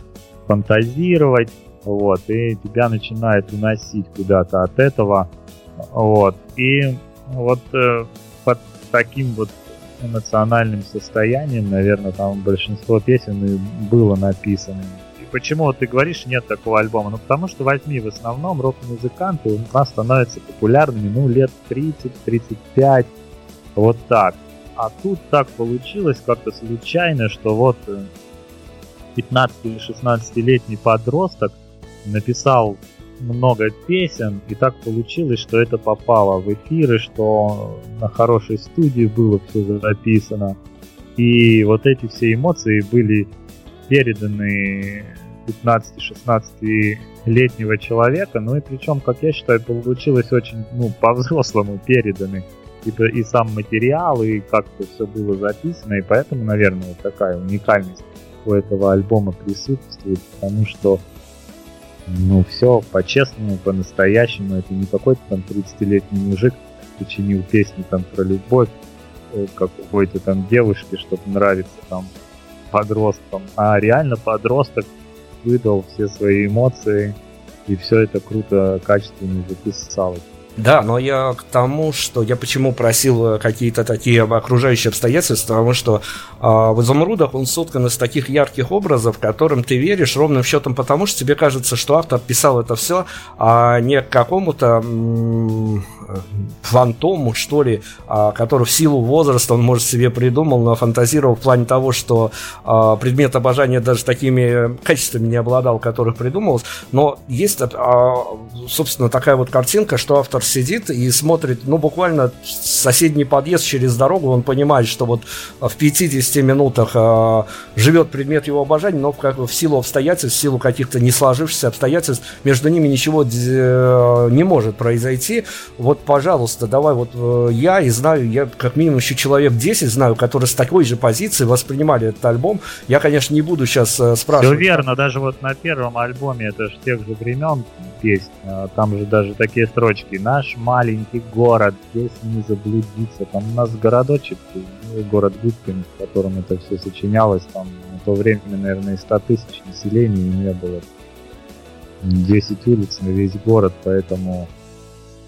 фантазировать, вот, и тебя начинает уносить куда-то от этого, вот, и вот э, под таким вот эмоциональным состоянием, наверное, там большинство песен и было написано. Почему ты говоришь, нет такого альбома? Ну, потому что возьми, в основном рок-музыканты у нас становятся популярными, ну, лет 30-35, вот так. А тут так получилось как-то случайно, что вот 15 или 16-летний подросток написал много песен, и так получилось, что это попало в эфиры, что на хорошей студии было все записано. И вот эти все эмоции были переданы 15-16-летнего человека, ну и причем, как я считаю, получилось очень, ну, по-взрослому переданы и, и сам материал, и как-то все было записано, и поэтому, наверное, вот такая уникальность у этого альбома присутствует, потому что ну, все по-честному, по-настоящему. Это не какой-то там 30-летний мужик сочинил песни там про любовь э, какой-то там девушке, чтобы нравиться там подросткам, а реально подросток выдал все свои эмоции и все это круто, качественно записал. Да, но я к тому, что я почему просил какие-то такие окружающие обстоятельства, потому что э, в «Изумрудах» он соткан из таких ярких образов, которым ты веришь ровным счетом потому, что тебе кажется, что автор писал это все, а не к какому-то фантому, что ли, а, который в силу возраста он, может, себе придумал, но фантазировал в плане того, что а, предмет обожания даже такими качествами не обладал, которых придумалось. Но есть, а, собственно, такая вот картинка, что автор сидит и смотрит, ну, буквально соседний подъезд через дорогу, он понимает, что вот в 50 минутах э, живет предмет его обожания, но как, в силу обстоятельств, в силу каких-то не сложившихся обстоятельств, между ними ничего э, не может произойти. Вот, пожалуйста, давай, вот э, я и знаю, я как минимум еще человек 10 знаю, которые с такой же позиции воспринимали этот альбом. Я, конечно, не буду сейчас э, спрашивать. Все верно, даже вот на первом альбоме, это же тех же времен песня, там же даже такие строчки. На наш маленький город, здесь не заблудиться. Там у нас городочек, ну, город Губкин, в котором это все сочинялось, там на то время, наверное, и 100 тысяч населения не было. 10 улиц на весь город, поэтому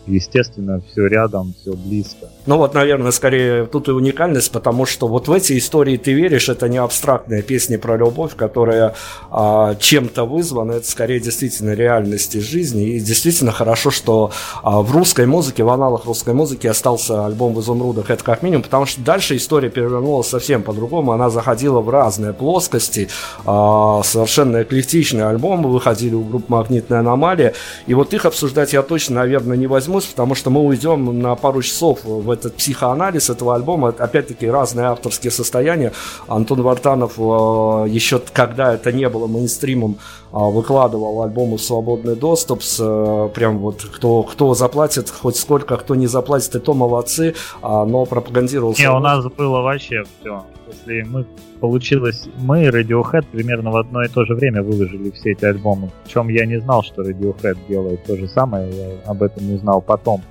естественно, все рядом, все близко. Ну вот, наверное, скорее тут и уникальность, потому что вот в эти истории ты веришь, это не абстрактные песни про любовь, которая а, чем-то вызвана, это скорее действительно реальность из жизни. И действительно хорошо, что а, в русской музыке, в аналах русской музыки остался альбом в изумрудах, это как минимум, потому что дальше история перевернулась совсем по-другому, она заходила в разные плоскости, а, совершенно эклектичные альбомы выходили у группы «Магнитная аномалия», и вот их обсуждать я точно, наверное, не возьму мысль, потому что мы уйдем на пару часов в этот психоанализ этого альбома. Опять-таки разные авторские состояния. Антон Вартанов э, еще когда это не было мейнстримом, э, выкладывал альбомы в свободный доступ с э, прям вот кто, кто заплатит хоть сколько, кто не заплатит, и то молодцы, а, но пропагандировал... Не, у нас было вообще все. Если мы получилось, мы и Radiohead примерно в одно и то же время выложили все эти альбомы. Причем я не знал, что Radiohead делает то же самое, я об этом узнал потом.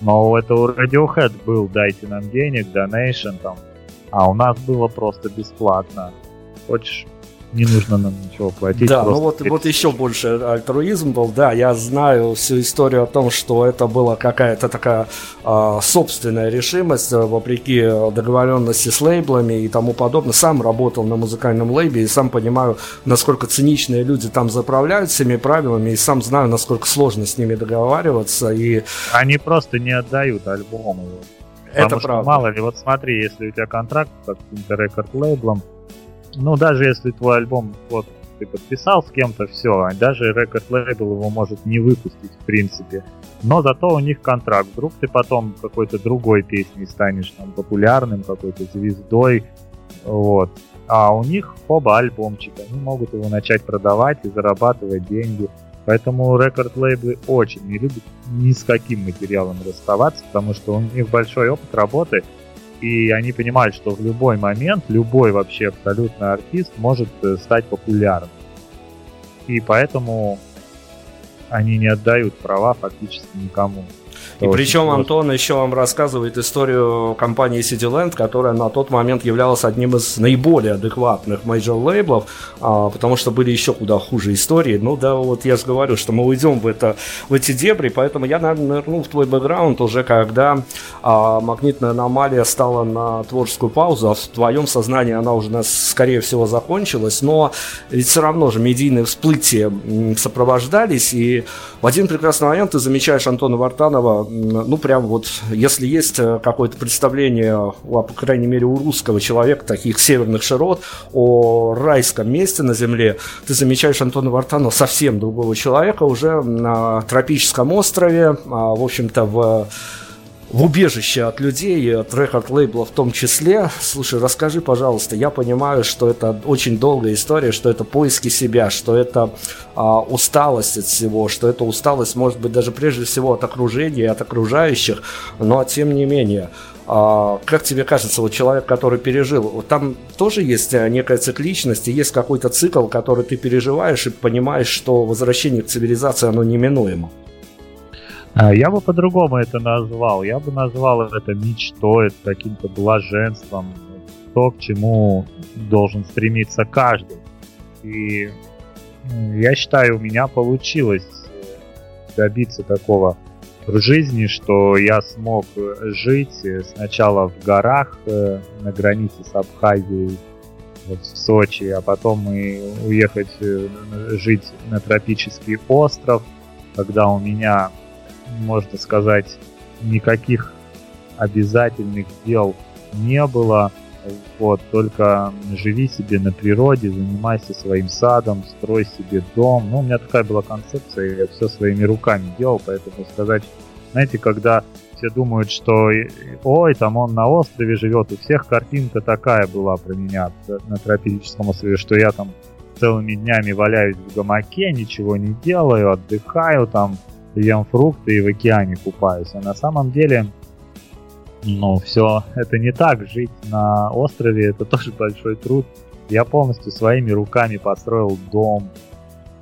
Но у этого Radiohead был «Дайте нам денег», «Donation» там, а у нас было просто бесплатно. Хочешь не нужно нам ничего платить. Да, ну вот, вот еще больше альтруизм был, да, я знаю всю историю о том, что это была какая-то такая э, собственная решимость, э, вопреки договоренности с лейблами и тому подобное. Сам работал на музыкальном лейбе и сам понимаю, насколько циничные люди там заправляют всеми правилами, и сам знаю, насколько сложно с ними договариваться. И... Они просто не отдают альбомы. Это правда. Мало ли, вот смотри, если у тебя контракт с каким-то рекорд-лейблом, ну, даже если твой альбом вот ты подписал с кем-то, все, даже рекорд лейбл его может не выпустить, в принципе. Но зато у них контракт. Вдруг ты потом какой-то другой песней станешь там популярным, какой-то звездой, вот. А у них оба альбомчика, они могут его начать продавать и зарабатывать деньги. Поэтому рекорд-лейблы очень не любят ни с каким материалом расставаться, потому что у них большой опыт работы, и они понимают, что в любой момент любой вообще абсолютно артист может э, стать популярным. И поэтому они не отдают права фактически никому. И причем Антон еще вам рассказывает историю компании CD Land, которая на тот момент являлась одним из наиболее адекватных major лейблов, а, потому что были еще куда хуже истории. Ну да, вот я же говорю, что мы уйдем в, это, в эти дебри, поэтому я, наверное, нырнул в твой бэкграунд уже, когда а, магнитная аномалия стала на творческую паузу, а в твоем сознании она уже, скорее всего, закончилась, но ведь все равно же медийные всплытия сопровождались, и в один прекрасный момент ты замечаешь Антона Вартанова, ну, прям вот, если есть э, какое-то представление, по крайней мере, у русского человека, таких северных широт, о райском месте на земле, ты замечаешь Антона Вартанова совсем другого человека уже на тропическом острове, а, в общем-то, в в убежище от людей, от рекорд-лейбла в том числе. Слушай, расскажи, пожалуйста, я понимаю, что это очень долгая история, что это поиски себя, что это а, усталость от всего, что это усталость, может быть, даже прежде всего от окружения, от окружающих, но тем не менее. А, как тебе кажется, вот человек, который пережил, там тоже есть э, некая цикличность, и есть какой-то цикл, который ты переживаешь и понимаешь, что возвращение к цивилизации, оно неминуемо? А, я бы по-другому это назвал. Я бы назвал это мечтой, каким-то блаженством, то, к чему должен стремиться каждый. И я считаю, у меня получилось э, добиться такого в жизни, что я смог жить сначала в горах э, на границе с Абхазией, в Сочи, а потом и уехать э, жить на тропический остров, когда у меня можно сказать, никаких обязательных дел не было. Вот, только живи себе на природе, занимайся своим садом, строй себе дом. Ну, у меня такая была концепция, я все своими руками делал, поэтому сказать, знаете, когда все думают, что ой, там он на острове живет, у всех картинка такая была про меня на тропическом острове, что я там целыми днями валяюсь в гамаке, ничего не делаю, отдыхаю там, ем фрукты и в океане купаюсь. А на самом деле, ну, все это не так. Жить на острове это тоже большой труд. Я полностью своими руками построил дом.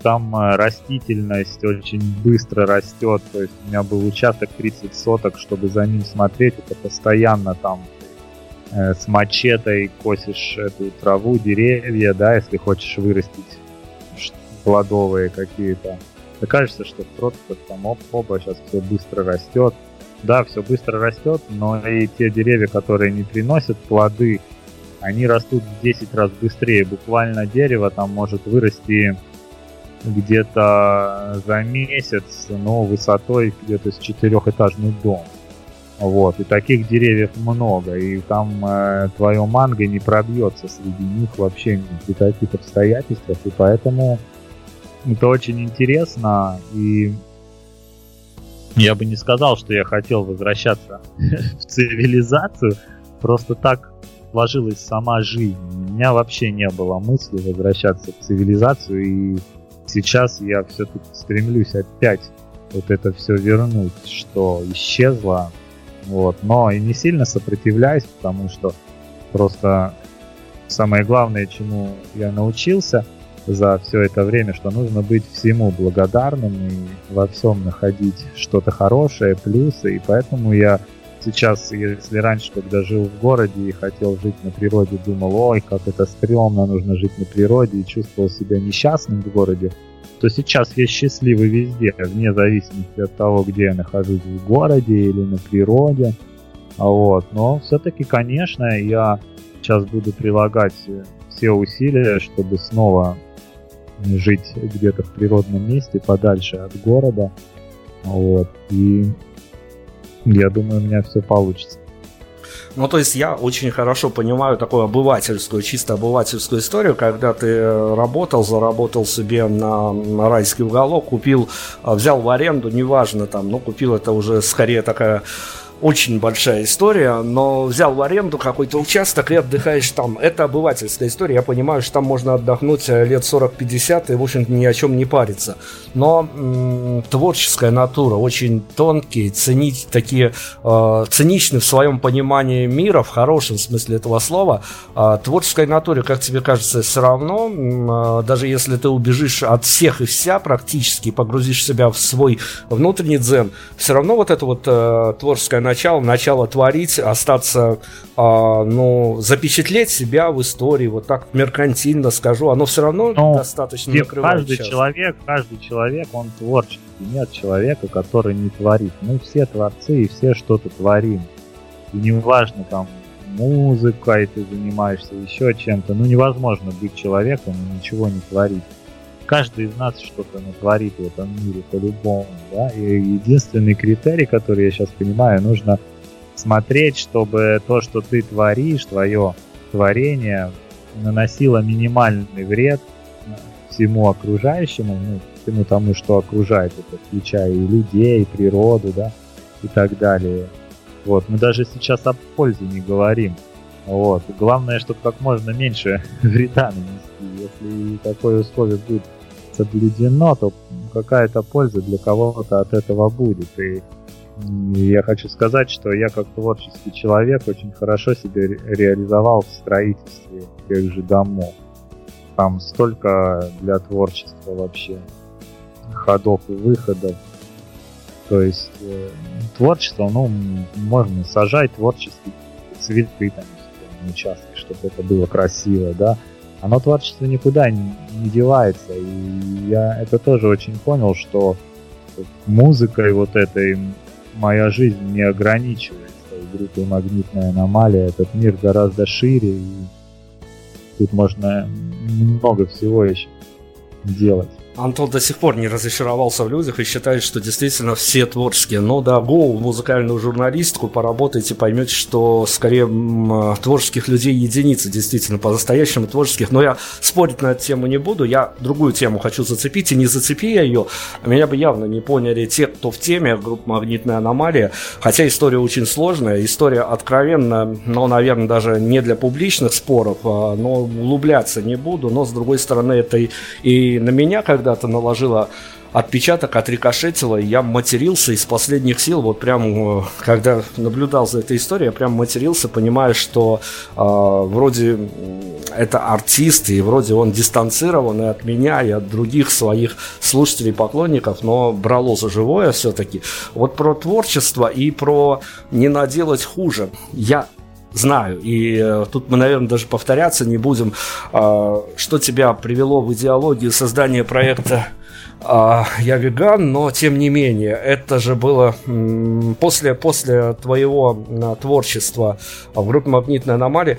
Там э, растительность очень быстро растет. То есть у меня был участок 30 соток, чтобы за ним смотреть. Это постоянно там э, с мачетой косишь эту траву, деревья, да, если хочешь вырастить плодовые какие-то. Мне кажется, что просто там оп, оба сейчас все быстро растет. Да, все быстро растет, но и те деревья, которые не приносят плоды, они растут в 10 раз быстрее. Буквально дерево там может вырасти где-то за месяц, но высотой где-то с четырехэтажный дом. Вот, и таких деревьев много, и там э, твое манго не пробьется среди них вообще при таких обстоятельствах, и поэтому это очень интересно, и я бы не сказал, что я хотел возвращаться в цивилизацию, просто так сложилась сама жизнь. У меня вообще не было мысли возвращаться в цивилизацию, и сейчас я все-таки стремлюсь опять вот это все вернуть, что исчезло. Вот. Но и не сильно сопротивляюсь, потому что просто самое главное, чему я научился – за все это время, что нужно быть всему благодарным и во всем находить что-то хорошее, плюсы. И поэтому я сейчас, если раньше, когда жил в городе и хотел жить на природе, думал, ой, как это стрёмно, нужно жить на природе, и чувствовал себя несчастным в городе, то сейчас я счастливый везде, вне зависимости от того, где я нахожусь, в городе или на природе. Вот. Но все-таки, конечно, я сейчас буду прилагать все усилия, чтобы снова жить где-то в природном месте, подальше от города. Вот. И я думаю, у меня все получится. Ну, то есть я очень хорошо понимаю такую обывательскую, чисто обывательскую историю, когда ты э, работал, заработал себе на, на райский уголок, купил, а, взял в аренду, неважно там, ну, купил это уже скорее такая очень большая история, но взял в аренду какой-то участок и отдыхаешь там. Это обывательская история, я понимаю, что там можно отдохнуть э, лет 40-50 и, в общем-то, ни о чем не париться. Но м- творческая натура, очень тонкий, ценить такие, э, циничны в своем понимании мира, в хорошем смысле этого слова. Э, творческой натуре, как тебе кажется, все равно, э, даже если ты убежишь от всех и вся практически, погрузишь себя в свой внутренний дзен, все равно вот это вот э, творческое начало, начало творить, остаться, э, ну, запечатлеть себя в истории, вот так меркантильно скажу, оно все равно Ну, достаточно накрывает каждый часто. человек, каждый человек, он творческий. Нет человека, который не творит. Мы все творцы и все что-то творим. И неважно, там, музыкой ты занимаешься, еще чем-то. Ну, невозможно быть человеком и ничего не творить. Каждый из нас что-то натворит в этом мире по-любому, да. И единственный критерий, который я сейчас понимаю, нужно смотреть, чтобы то, что ты творишь, твое творение, наносило минимальный вред всему окружающему, ну, всему тому, что окружает это, включая и людей, и природу, да, и так далее. Вот, мы даже сейчас о пользе не говорим. Вот, главное, чтобы как можно меньше вреда нанести. Если такое условие будет соблюдено, то какая-то польза для кого-то от этого будет. И я хочу сказать, что я как творческий человек очень хорошо себя ре- реализовал в строительстве тех же домов. Там столько для творчества вообще ходов и выходов. То есть э, творчество, ну, можно сажать творческие цветы там на участке, чтобы это было красиво, да. Оно творчество никуда не, не девается. И я это тоже очень понял, что музыкой вот этой моя жизнь не ограничивается. И группой «Магнитная аномалия» этот мир гораздо шире, и тут можно много всего еще делать. Антон до сих пор не разочаровался в людях и считает, что действительно все творческие. Ну да, в музыкальную журналистику, поработайте, поймете, что скорее творческих людей единицы, действительно, по-настоящему творческих. Но я спорить на эту тему не буду, я другую тему хочу зацепить, и не зацепи я ее, меня бы явно не поняли те, кто в теме, группа «Магнитная аномалия», хотя история очень сложная, история откровенно, но, наверное, даже не для публичных споров, а, но углубляться не буду, но, с другой стороны, это и, и на меня когда-то наложило отпечаток, отрикошетило, и я матерился из последних сил, вот прям, э, когда наблюдал за этой историей, я прям матерился, понимая, что э, вроде это артист, и вроде он дистанцирован и от меня, и от других своих слушателей, поклонников, но брало за живое все-таки. Вот про творчество и про не наделать хуже. Я знаю. И э, тут мы, наверное, даже повторяться не будем. Э, что тебя привело в идеологию создания проекта а, я веган, но тем не менее, это же было после, после твоего а, творчества в группе «Магнитная аномалия».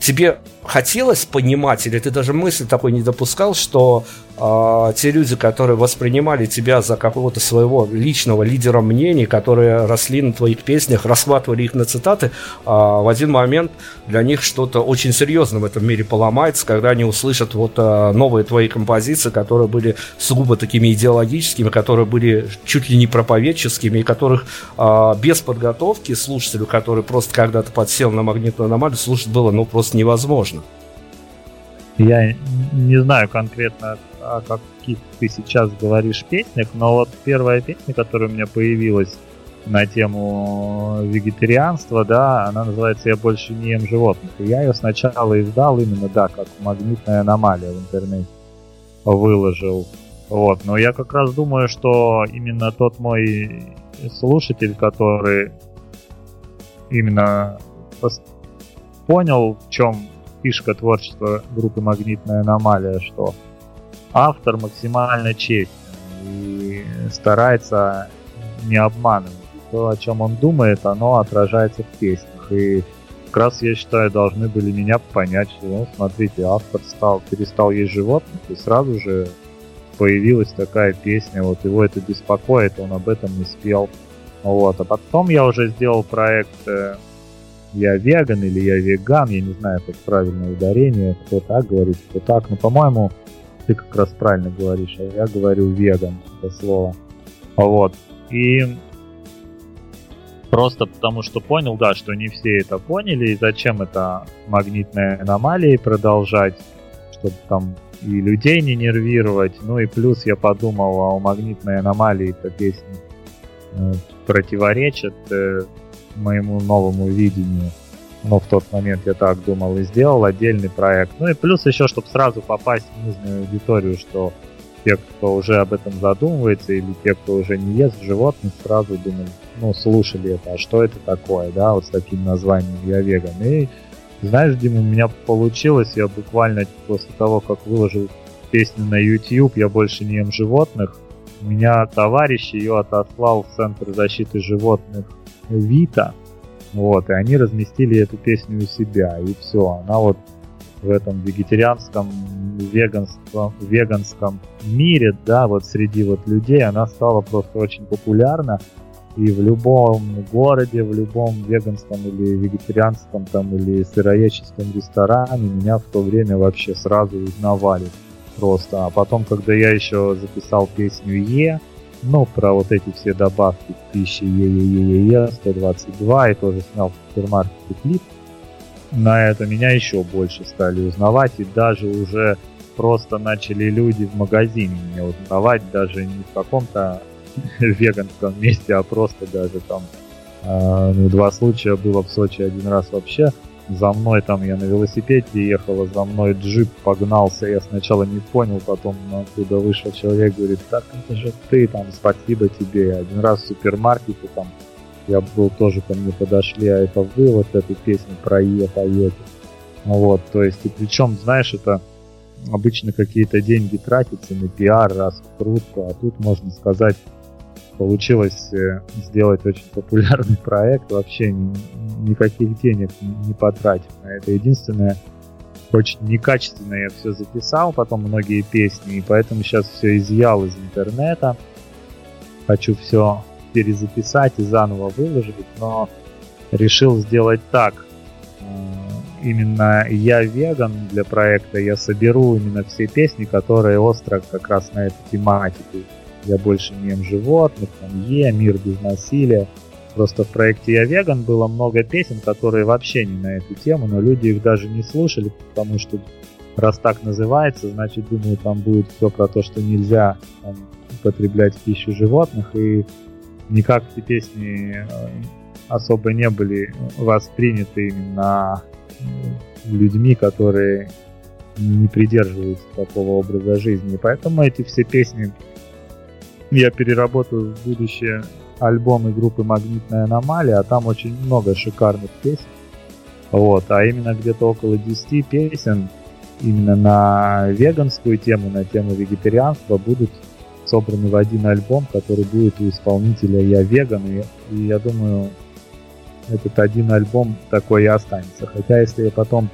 Тебе хотелось понимать, или ты даже мысли такой не допускал, что а, те люди, которые воспринимали тебя за какого-то своего личного лидера мнений, которые росли на твоих песнях, расхватывали их на цитаты, а, в один момент для них что-то очень серьезное в этом мире поломается, когда они услышат вот а, новые твои композиции, которые были сугубо такими идеологическими, которые были чуть ли не проповедческими, и которых а, без подготовки слушателю, который просто когда-то подсел на магнитную аномалию, слушать было ну просто невозможно. Я не знаю конкретно, о каких ты сейчас говоришь песнях, но вот первая песня, которая у меня появилась на тему вегетарианства, да, она называется «Я больше не ем животных». И я ее сначала издал именно, да, как магнитная аномалия в интернете выложил. Вот, но я как раз думаю, что именно тот мой слушатель, который именно понял, в чем фишка творчества группы «Магнитная аномалия», что автор максимально честен и старается не обманывать. То, о чем он думает, оно отражается в песнях. И как раз, я считаю, должны были меня понять, что, ну, смотрите, автор стал, перестал есть животных, и сразу же появилась такая песня, вот его это беспокоит, он об этом не спел. Вот, а потом я уже сделал проект э, «Я веган» или «Я веган», я не знаю, как правильное ударение, кто так говорит, кто так, но, по-моему, ты как раз правильно говоришь, а я говорю «веган», это слово. Вот, и Просто потому что понял, да, что не все это поняли, и зачем это магнитной аномалии продолжать, чтобы там и людей не нервировать. Ну и плюс я подумал, а у магнитной аномалии эта песня э, противоречит э, моему новому видению. Но в тот момент я так думал и сделал отдельный проект. Ну и плюс еще, чтобы сразу попасть в нужную аудиторию, что те, кто уже об этом задумывается, или те, кто уже не ест животных, сразу думают, ну, слушали это, а что это такое, да, вот с таким названием «Я веган». И знаешь, Дима, у меня получилось, я буквально после того, как выложил песню на YouTube «Я больше не ем животных», у меня товарищ ее отослал в Центр защиты животных Вита, вот, и они разместили эту песню у себя, и все, она вот в этом вегетарианском, веганском, веганском мире, да, вот среди вот людей она стала просто очень популярна, и в любом городе, в любом веганском или вегетарианском там или сыроедческом ресторане меня в то время вообще сразу узнавали просто. А потом, когда я еще записал песню Е, ну, про вот эти все добавки к пище Е-Е-Е-Е, 122, и тоже снял в супермаркете клип, на это меня еще больше стали узнавать, и даже уже просто начали люди в магазине меня узнавать, даже не в каком-то веганском месте, а просто даже там э, ну, два случая было в Сочи один раз вообще. За мной там я на велосипеде ехал, а за мной джип погнался. Я сначала не понял, потом оттуда вышел человек, говорит, так это же ты, там, спасибо тебе. Один раз в супермаркете там я был тоже ко мне подошли, а это вы вот эту песню про Е поете. Вот, то есть, и причем, знаешь, это обычно какие-то деньги тратятся на пиар, раскрутку, а тут можно сказать, получилось э, сделать очень популярный проект, вообще никаких денег не потратив это. Единственное, очень некачественно я все записал, потом многие песни, и поэтому сейчас все изъял из интернета. Хочу все перезаписать и заново выложить, но решил сделать так. Э, именно я веган для проекта, я соберу именно все песни, которые остро как раз на эту тематику я больше не ем животных, там Е, мир без насилия. Просто в проекте «Я веган» было много песен, которые вообще не на эту тему, но люди их даже не слушали, потому что раз так называется, значит, думаю, там будет все про то, что нельзя там, употреблять пищу животных, и никак эти песни э, особо не были восприняты именно э, людьми, которые не придерживаются такого образа жизни. И поэтому эти все песни я переработаю в будущее альбомы группы «Магнитная аномалия», а там очень много шикарных песен. Вот, а именно где-то около 10 песен именно на веганскую тему, на тему вегетарианства будут собраны в один альбом, который будет у исполнителя «Я веган», и, и я думаю, этот один альбом такой и останется. Хотя если я потом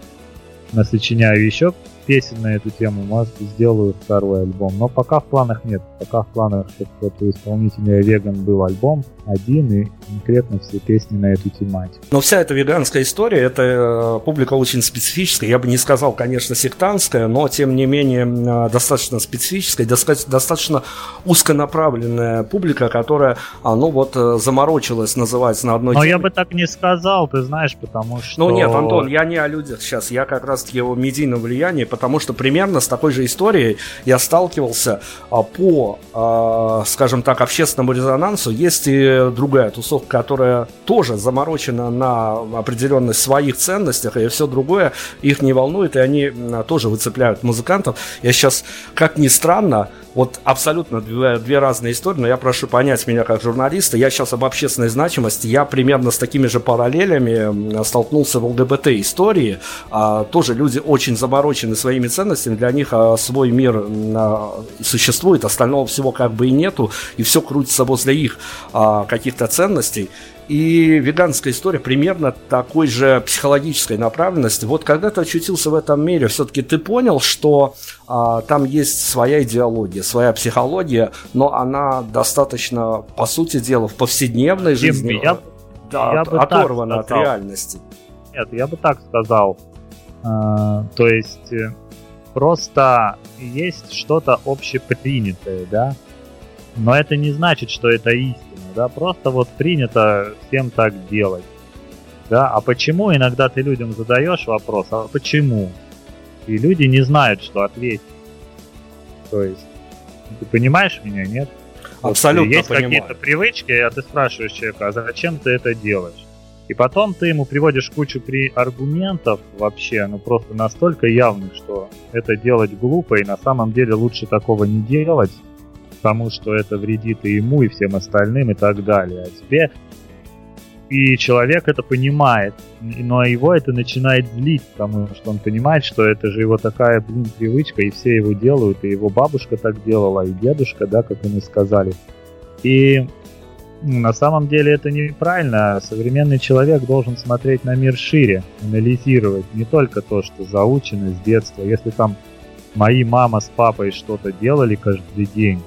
насочиняю еще песен на эту тему, может сделаю второй альбом. Но пока в планах нет. Пока в планах, чтобы вот у исполнителя Веган был альбом один и конкретно все песни на эту тематику. Но вся эта веганская история, это э, публика очень специфическая. Я бы не сказал, конечно, сектантская, но тем не менее э, достаточно специфическая, достаточно узконаправленная публика, которая, а, ну вот, э, заморочилась, называется, на одной Но теме. я бы так не сказал, ты знаешь, потому что... Ну нет, Антон, я не о людях сейчас, я как раз-таки о медийном влиянии, потому что примерно с такой же историей я сталкивался а, по, а, скажем так, общественному резонансу. Есть и другая тусовка, которая тоже заморочена на определенных своих ценностях, и все другое их не волнует, и они тоже выцепляют музыкантов. Я сейчас, как ни странно, вот абсолютно две, две разные истории, но я прошу понять меня как журналиста. Я сейчас об общественной значимости. Я примерно с такими же параллелями столкнулся в ЛГБТ-истории. А, тоже люди очень заморочены своими ценностями. Для них а, свой мир а, существует, остального всего как бы и нету. И все крутится возле их а, каких-то ценностей. И веганская история примерно такой же психологической направленности. Вот когда ты очутился в этом мире, все-таки ты понял, что а, там есть своя идеология, своя психология, но она достаточно, по сути дела, в повседневной Дим, жизни я, да, я от, оторвана от реальности. Нет, я бы так сказал. А, то есть э, просто есть что-то общепринятое, да, но это не значит, что это истина да, просто вот принято всем так делать. Да, а почему иногда ты людям задаешь вопрос, а почему? И люди не знают, что ответить. То есть, ты понимаешь меня, нет? Абсолютно вот, есть понимаю. какие-то привычки, а ты спрашиваешь человека, а зачем ты это делаешь? И потом ты ему приводишь кучу при аргументов вообще, ну просто настолько явных, что это делать глупо, и на самом деле лучше такого не делать, потому что это вредит и ему, и всем остальным, и так далее. А тебе и человек это понимает, но его это начинает злить, потому что он понимает, что это же его такая, блин, привычка, и все его делают, и его бабушка так делала, и дедушка, да, как ему сказали. И на самом деле это неправильно. Современный человек должен смотреть на мир шире, анализировать не только то, что заучено с детства. Если там мои мама с папой что-то делали каждый день,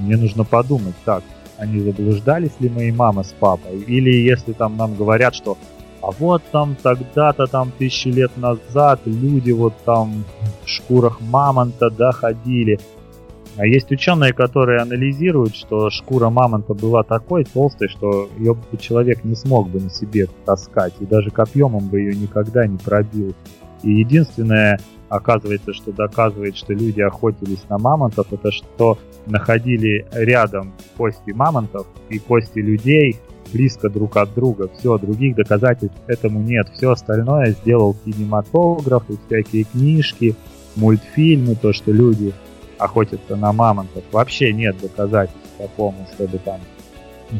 мне нужно подумать, так, они заблуждались ли мои мама с папой, или если там нам говорят, что а вот там тогда-то там тысячи лет назад люди вот там в шкурах мамонта, да, ходили. А есть ученые, которые анализируют, что шкура мамонта была такой толстой, что ее бы человек не смог бы на себе таскать, и даже копьем он бы ее никогда не пробил. И единственное, оказывается, что доказывает, что люди охотились на мамонтов, это что находили рядом кости мамонтов и кости людей близко друг от друга. Все, других доказательств этому нет. Все остальное сделал кинематограф и всякие книжки, мультфильмы, то, что люди охотятся на мамонтов. Вообще нет доказательств такому, чтобы там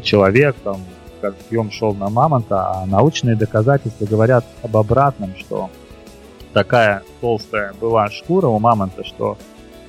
человек там как съем шел на мамонта, а научные доказательства говорят об обратном, что такая толстая была шкура у мамонта, что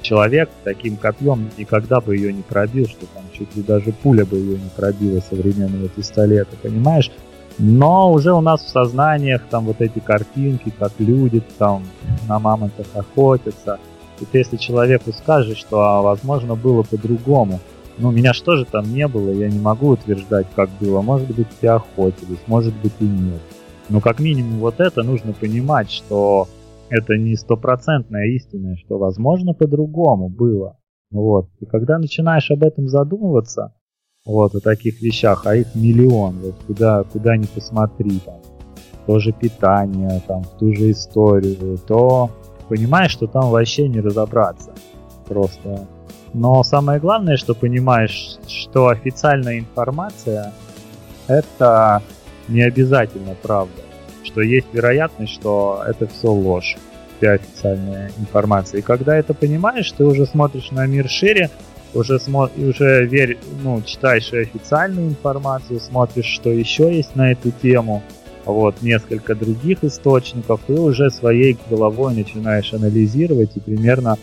человек таким копьем никогда бы ее не пробил, что там чуть ли даже пуля бы ее не пробила современного пистолета, понимаешь? Но уже у нас в сознаниях там вот эти картинки, как люди там на мамонтах охотятся. И ты если человеку скажешь, что а, возможно было по-другому, ну меня что же там не было, я не могу утверждать, как было. Может быть, все охотились, может быть и нет. Но как минимум вот это нужно понимать, что это не стопроцентная истина, что возможно по-другому было. Вот. И когда начинаешь об этом задумываться, вот, о таких вещах, а их миллион, вот куда, куда ни посмотри, там, тоже питание, там, в ту же историю, то понимаешь, что там вообще не разобраться. Просто. Но самое главное, что понимаешь, что официальная информация это не обязательно правда. Что есть вероятность, что это все ложь, вся официальная информация. И когда это понимаешь, ты уже смотришь на мир шире, уже, смо... уже верь, ну, читаешь официальную информацию, смотришь, что еще есть на эту тему, вот, несколько других источников, и уже своей головой начинаешь анализировать и примерно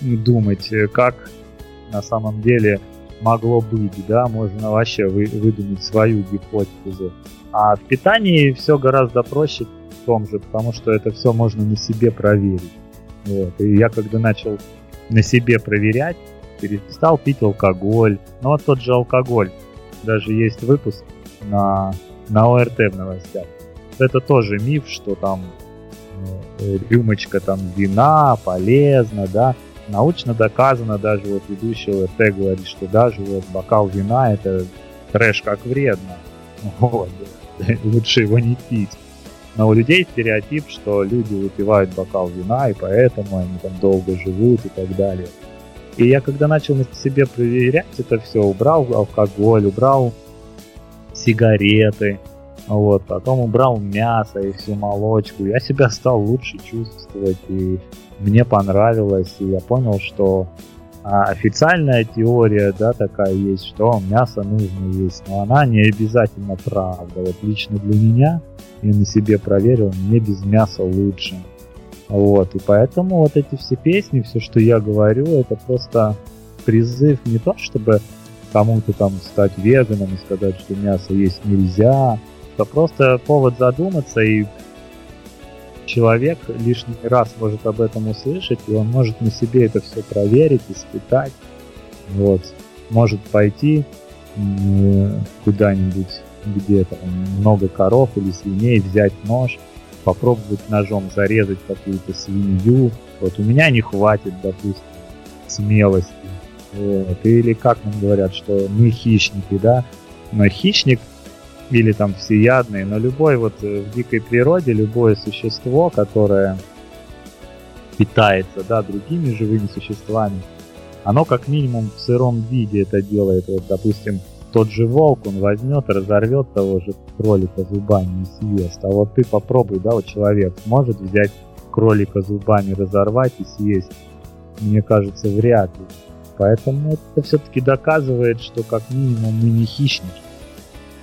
думать, как на самом деле могло быть, да, можно вообще вы, выдумать свою гипотезу. А в питании все гораздо проще в том же, потому что это все можно на себе проверить. Вот. И я когда начал на себе проверять, перестал пить алкоголь. Ну вот тот же алкоголь. Даже есть выпуск на, на ОРТ в новостях. Это тоже миф, что там э, рюмочка там вина полезна, да научно доказано, даже вот ведущий ЛРТ говорит, что даже вот бокал вина это трэш как вредно. Вот. Лучше его не пить. Но у людей стереотип, что люди выпивают бокал вина, и поэтому они там долго живут и так далее. И я когда начал на себе проверять это все, убрал алкоголь, убрал сигареты, вот, потом убрал мясо и всю молочку, я себя стал лучше чувствовать, и мне понравилось, и я понял, что а, официальная теория, да, такая есть, что мясо нужно есть, но она не обязательно правда. Вот лично для меня, я на себе проверил, мне без мяса лучше. Вот, и поэтому вот эти все песни, все, что я говорю, это просто призыв не то, чтобы кому-то там стать веганом и сказать, что мясо есть нельзя, это просто повод задуматься и человек лишний раз может об этом услышать, и он может на себе это все проверить, испытать. Вот. Может пойти куда-нибудь, где то много коров или свиней, взять нож, попробовать ножом зарезать какую-то свинью. Вот у меня не хватит, допустим, смелости. Вот. Или как нам говорят, что мы хищники, да? но хищник или там всеядный, но любой вот э, в дикой природе, любое существо, которое питается, да, другими живыми существами, оно как минимум в сыром виде это делает. Вот, допустим, тот же волк, он возьмет и разорвет того же кролика зубами и съест. А вот ты попробуй, да, вот человек может взять кролика зубами, разорвать и съесть. Мне кажется, вряд ли. Поэтому это все-таки доказывает, что как минимум мы не хищники.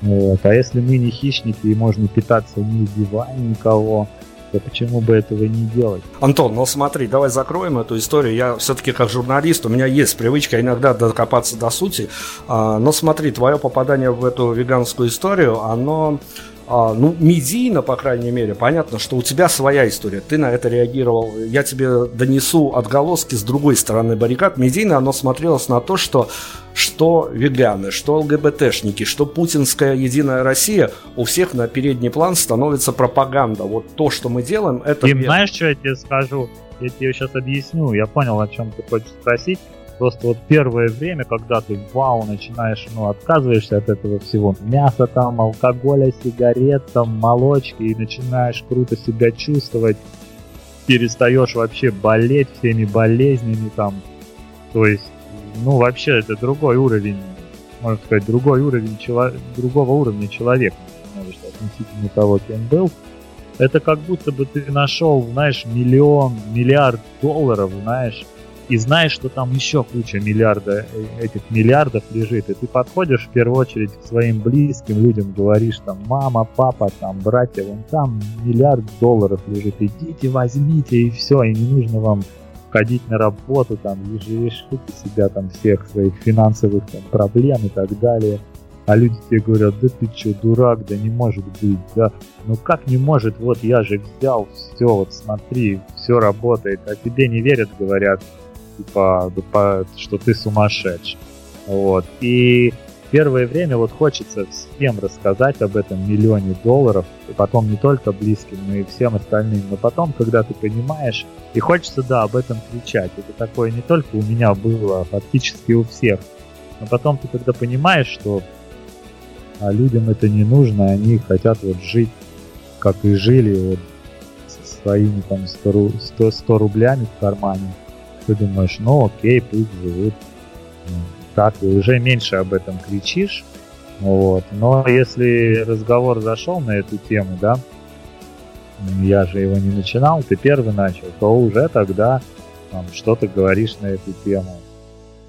Вот. А если мы не хищники и можно питаться не убивая никого, то почему бы этого не делать? Антон, ну смотри, давай закроем эту историю. Я все-таки как журналист, у меня есть привычка иногда докопаться до сути. А, но смотри, твое попадание в эту веганскую историю, оно ну, медийно, по крайней мере, понятно, что у тебя своя история. Ты на это реагировал. Я тебе донесу отголоски с другой стороны баррикад. Медийно оно смотрелось на то, что что веганы, что ЛГБТшники, что путинская Единая Россия, у всех на передний план становится пропаганда. Вот то, что мы делаем, это... Ты знаешь, что я тебе скажу? Я тебе сейчас объясню. Я понял, о чем ты хочешь спросить. Просто вот первое время, когда ты вау, начинаешь, ну, отказываешься от этого всего, мяса там, алкоголя, сигарет, там, молочки, и начинаешь круто себя чувствовать, перестаешь вообще болеть всеми болезнями там, то есть, ну, вообще это другой уровень, можно сказать, другой уровень чело... другого уровня человека, может, относительно того, кем был. Это как будто бы ты нашел, знаешь, миллион, миллиард долларов, знаешь, и знаешь, что там еще куча миллиарда э, этих миллиардов лежит, и ты подходишь в первую очередь к своим близким людям, говоришь там, мама, папа, там, братья, вон там миллиард долларов лежит, идите, возьмите, и все, и не нужно вам ходить на работу, там, решите себя там всех своих финансовых там, проблем и так далее. А люди тебе говорят, да ты что, дурак, да не может быть, да. Ну как не может, вот я же взял, все, вот смотри, все работает, а тебе не верят, говорят, типа, что ты сумасшедший. Вот. И первое время вот хочется всем рассказать об этом миллионе долларов, и потом не только близким, но и всем остальным. Но потом, когда ты понимаешь, и хочется, да, об этом кричать. Это такое не только у меня было, а фактически у всех. Но потом ты когда понимаешь, что а людям это не нужно, они хотят вот жить, как и жили, вот, со своими там 100, 100, 100 рублями в кармане, ты думаешь, ну окей, пусть живут. Так, и уже меньше об этом кричишь. Вот. Но если разговор зашел на эту тему, да, я же его не начинал, ты первый начал, то уже тогда там, что ты говоришь на эту тему.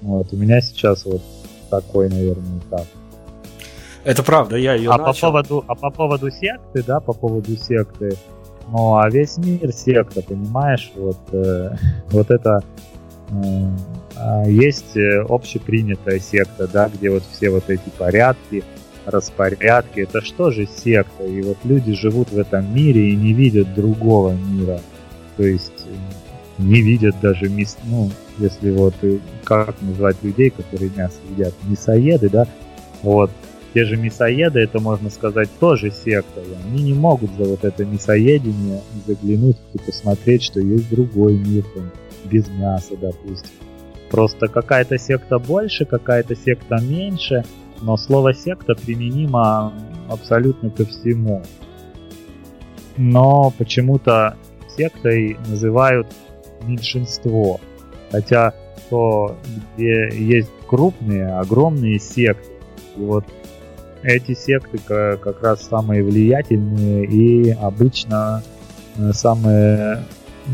Вот. У меня сейчас вот такой, наверное, этап. Это правда, я ее а начал. По поводу, а по поводу секты, да, по поводу секты, ну а весь мир секта, понимаешь, вот, э, вот это а, есть э, общепринятая секта, да, где вот все вот эти порядки, распорядки, это что же секта? И вот люди живут в этом мире и не видят другого мира. То есть э, не видят даже мяс, ну, если вот э, как назвать людей, которые мясо едят, мясоеды, да, вот, те же мясоеды, это можно сказать тоже секта, они не могут за вот это мясоедение заглянуть и посмотреть, что есть другой мир, там, без мяса, допустим. Просто какая-то секта больше, какая-то секта меньше, но слово секта применимо абсолютно ко всему. Но почему-то сектой называют меньшинство. Хотя то, где есть крупные, огромные секты, и вот эти секты как раз самые влиятельные и обычно э, самые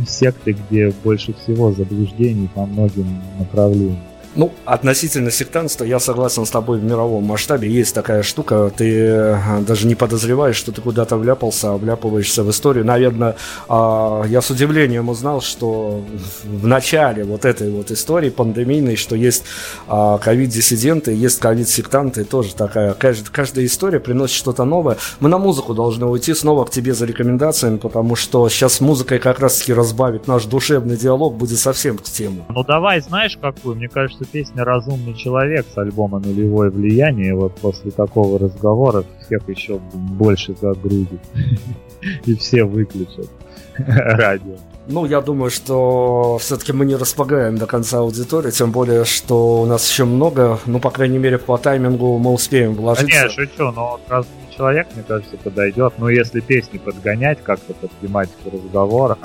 секты, где больше всего заблуждений по многим направлениям. Ну, относительно сектантства я согласен с тобой в мировом масштабе. Есть такая штука, ты э, даже не подозреваешь, что ты куда-то вляпался, а вляпываешься в историю. Наверное, а, я с удивлением узнал, что в начале вот этой вот истории пандемийной, что есть а, ковид-диссиденты, есть ковид-сектанты, тоже такая, каждая, история приносит что-то новое. Мы на музыку должны уйти снова к тебе за рекомендациями, потому что сейчас музыкой как раз-таки разбавить наш душевный диалог будет совсем к тему. Ну давай, знаешь какую? Мне кажется, что песня «Разумный человек» с альбома «Нулевое влияние» вот после такого разговора всех еще больше загрузит. И все выключат. радио. Ну, я думаю, что все-таки мы не располагаем до конца аудитории, тем более, что у нас еще много, ну, по крайней мере, по таймингу мы успеем вложиться. Да не, шучу, но разный человек, мне кажется, подойдет. Ну, если песни подгонять как-то под тематику разговора,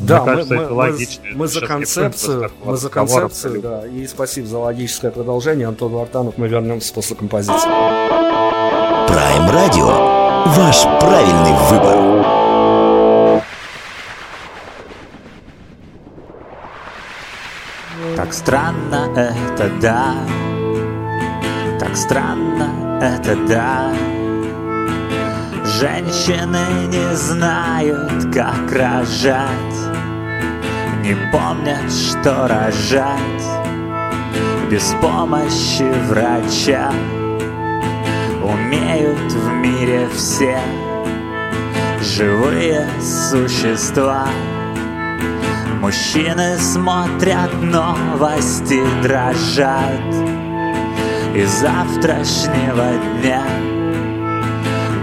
да, Мне кажется, мы, это мы, логично. Мы за концепцию, мы за концепцию, да. И спасибо за логическое продолжение. Антон Вартанов, мы вернемся после композиции. Прайм Радио. Ваш правильный выбор. Так странно это да, так странно это да. Женщины не знают, как рожать Не помнят, что рожать. Без помощи врача Умеют в мире все Живые существа. Мужчины смотрят новости, дрожат Из завтрашнего дня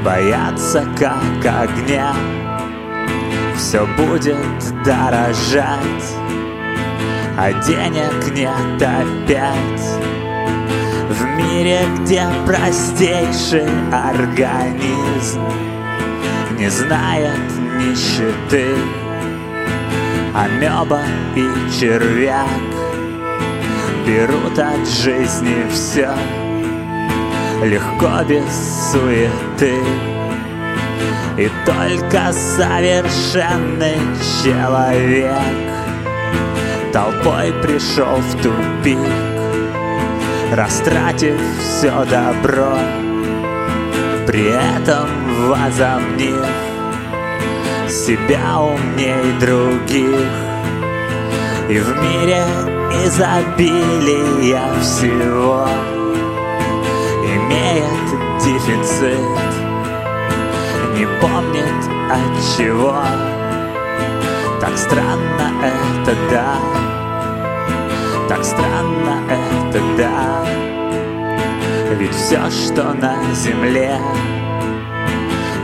боятся как огня. Все будет дорожать, а денег нет опять. В мире, где простейший организм Не знает нищеты Амеба и червяк Берут от жизни все легко без суеты. И только совершенный человек Толпой пришел в тупик Растратив все добро При этом возомнив Себя умней других. И в мире изобилия всего имеет дефицит Не помнит от чего. Так странно это да. Так странно это да. Ведь все, что на земле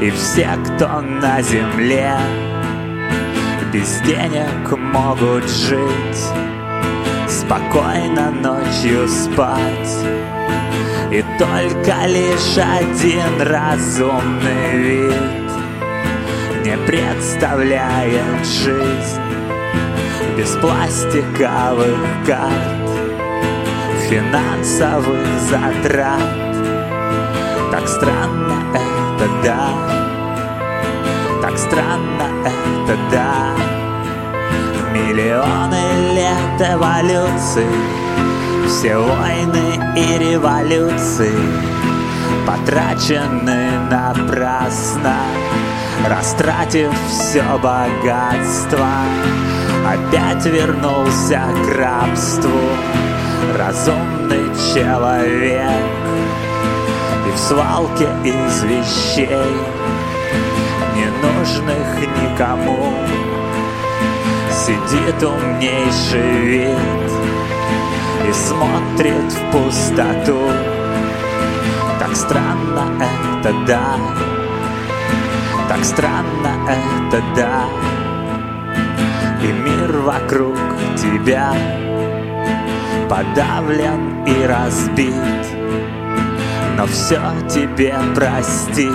И все, кто на земле Без денег могут жить Спокойно ночью спать. И только лишь один разумный вид Не представляет жизнь Без пластиковых карт Финансовых затрат. Так странно это да. Так странно это да Миллионы лет эволюции. Все войны и революции Потрачены напрасно Растратив все богатство. Опять вернулся к рабству Разумный человек. И в свалке из вещей Ненужных никому Сидит умнейший вид и смотрит в пустоту. Так странно это да, так странно это да. И мир вокруг тебя подавлен и разбит, но все тебе простит,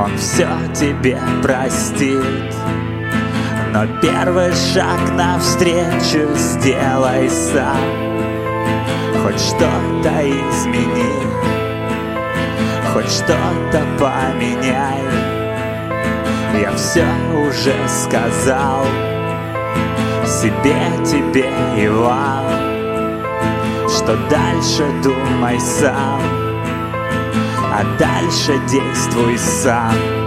он все тебе простит. Но первый шаг навстречу сделай сам. Хоть что-то измени Хоть что-то поменяй. Я все уже сказал Себе, тебе и вам Что дальше думай сам А дальше действуй сам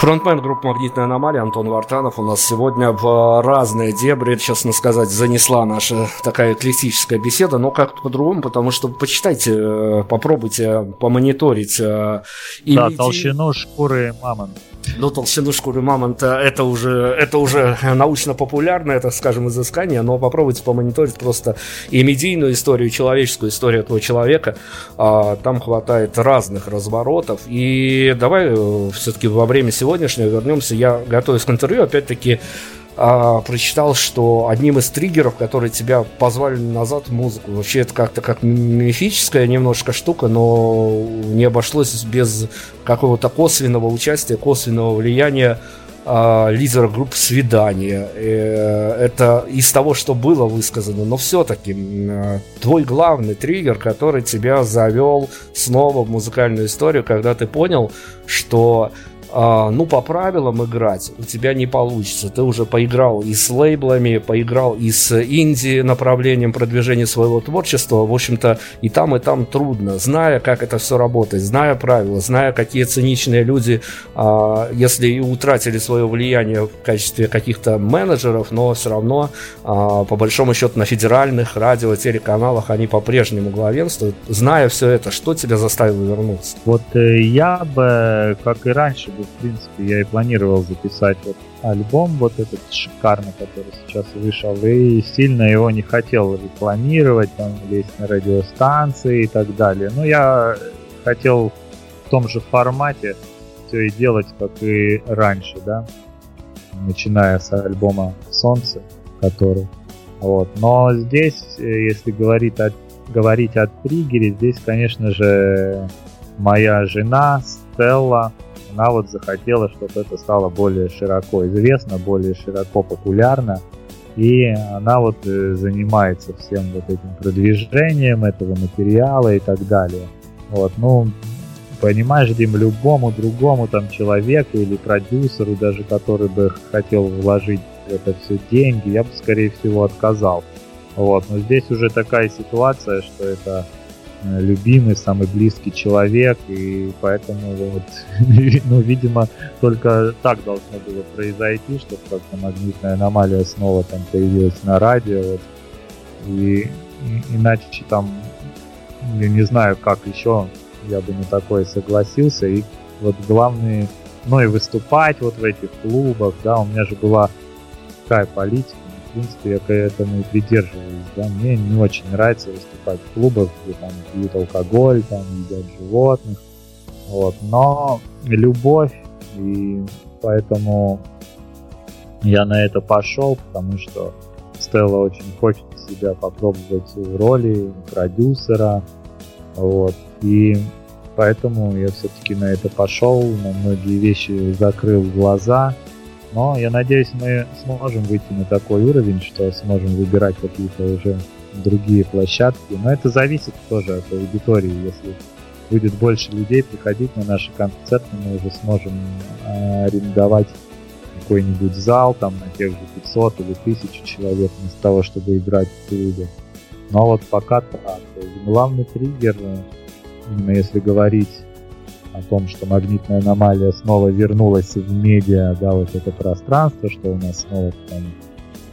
Фронтмен группы «Магнитная аномалия» Антон Вартанов у нас сегодня в разные дебри, честно сказать, занесла наша такая эклектическая беседа, но как-то по-другому, потому что почитайте, э, попробуйте помониторить. Э, и да, толщину шкуры мамонта. Ну, толщину шкуры мамонта это уже, это уже научно-популярное, так скажем, изыскание, но попробуйте помониторить просто и медийную историю, и человеческую историю этого человека. А, там хватает разных разворотов. И давай э, все-таки во время сегодняшнего вернемся. Я готовюсь к интервью, опять-таки, а, прочитал, что одним из триггеров, которые тебя позвали назад в музыку, вообще это как-то как мифическая немножко штука, но не обошлось без какого-то косвенного участия, косвенного влияния а, лидера группы «Свидание». Э, это из того, что было высказано, но все-таки твой главный триггер, который тебя завел снова в музыкальную историю, когда ты понял, что ну, по правилам играть у тебя не получится. Ты уже поиграл и с лейблами, поиграл и с инди направлением продвижения своего творчества. В общем-то, и там, и там трудно. Зная, как это все работает, зная правила, зная, какие циничные люди, а, если и утратили свое влияние в качестве каких-то менеджеров, но все равно, а, по большому счету, на федеральных радио, телеканалах они по-прежнему главенствуют. Зная все это, что тебя заставило вернуться? Вот э, я бы, как и раньше, в принципе, я и планировал записать вот альбом вот этот шикарный, который сейчас вышел, и сильно его не хотел рекламировать, там, лезть на радиостанции и так далее. Но я хотел в том же формате все и делать, как и раньше, да, начиная с альбома «Солнце», который вот. Но здесь, э, если говорить о, говорить о триггере, здесь, конечно же, моя жена Стелла, она вот захотела, чтобы это стало более широко известно, более широко популярно. И она вот э, занимается всем вот этим продвижением этого материала и так далее. Вот, ну, понимаешь, Дим, любому другому там человеку или продюсеру, даже который бы хотел вложить в это все деньги, я бы, скорее всего, отказал. Вот, но здесь уже такая ситуация, что это любимый, самый близкий человек, и поэтому вот, ну, видимо, только так должно было произойти, чтобы как-то магнитная аномалия снова там появилась на радио, вот, и иначе там, я не знаю, как еще я бы на такое согласился, и вот главное, ну и выступать вот в этих клубах, да, у меня же была такая политика, в принципе, я к этому и придерживаюсь, да, мне не очень нравится выступать в клубах, где там пьют алкоголь, там едят животных, вот, но любовь, и поэтому я на это пошел, потому что Стелла очень хочет себя попробовать в роли продюсера, вот, и поэтому я все-таки на это пошел, на многие вещи закрыл глаза, но я надеюсь, мы сможем выйти на такой уровень, что сможем выбирать какие-то уже другие площадки. Но это зависит тоже от аудитории. Если будет больше людей приходить на наши концерты, мы уже сможем а, арендовать какой-нибудь зал там на тех же 500 или 1000 человек вместо того, чтобы играть в клубе. Но вот пока так. Главный триггер, именно если говорить о том, что магнитная аномалия снова вернулась в медиа, да, вот это пространство, что у нас снова там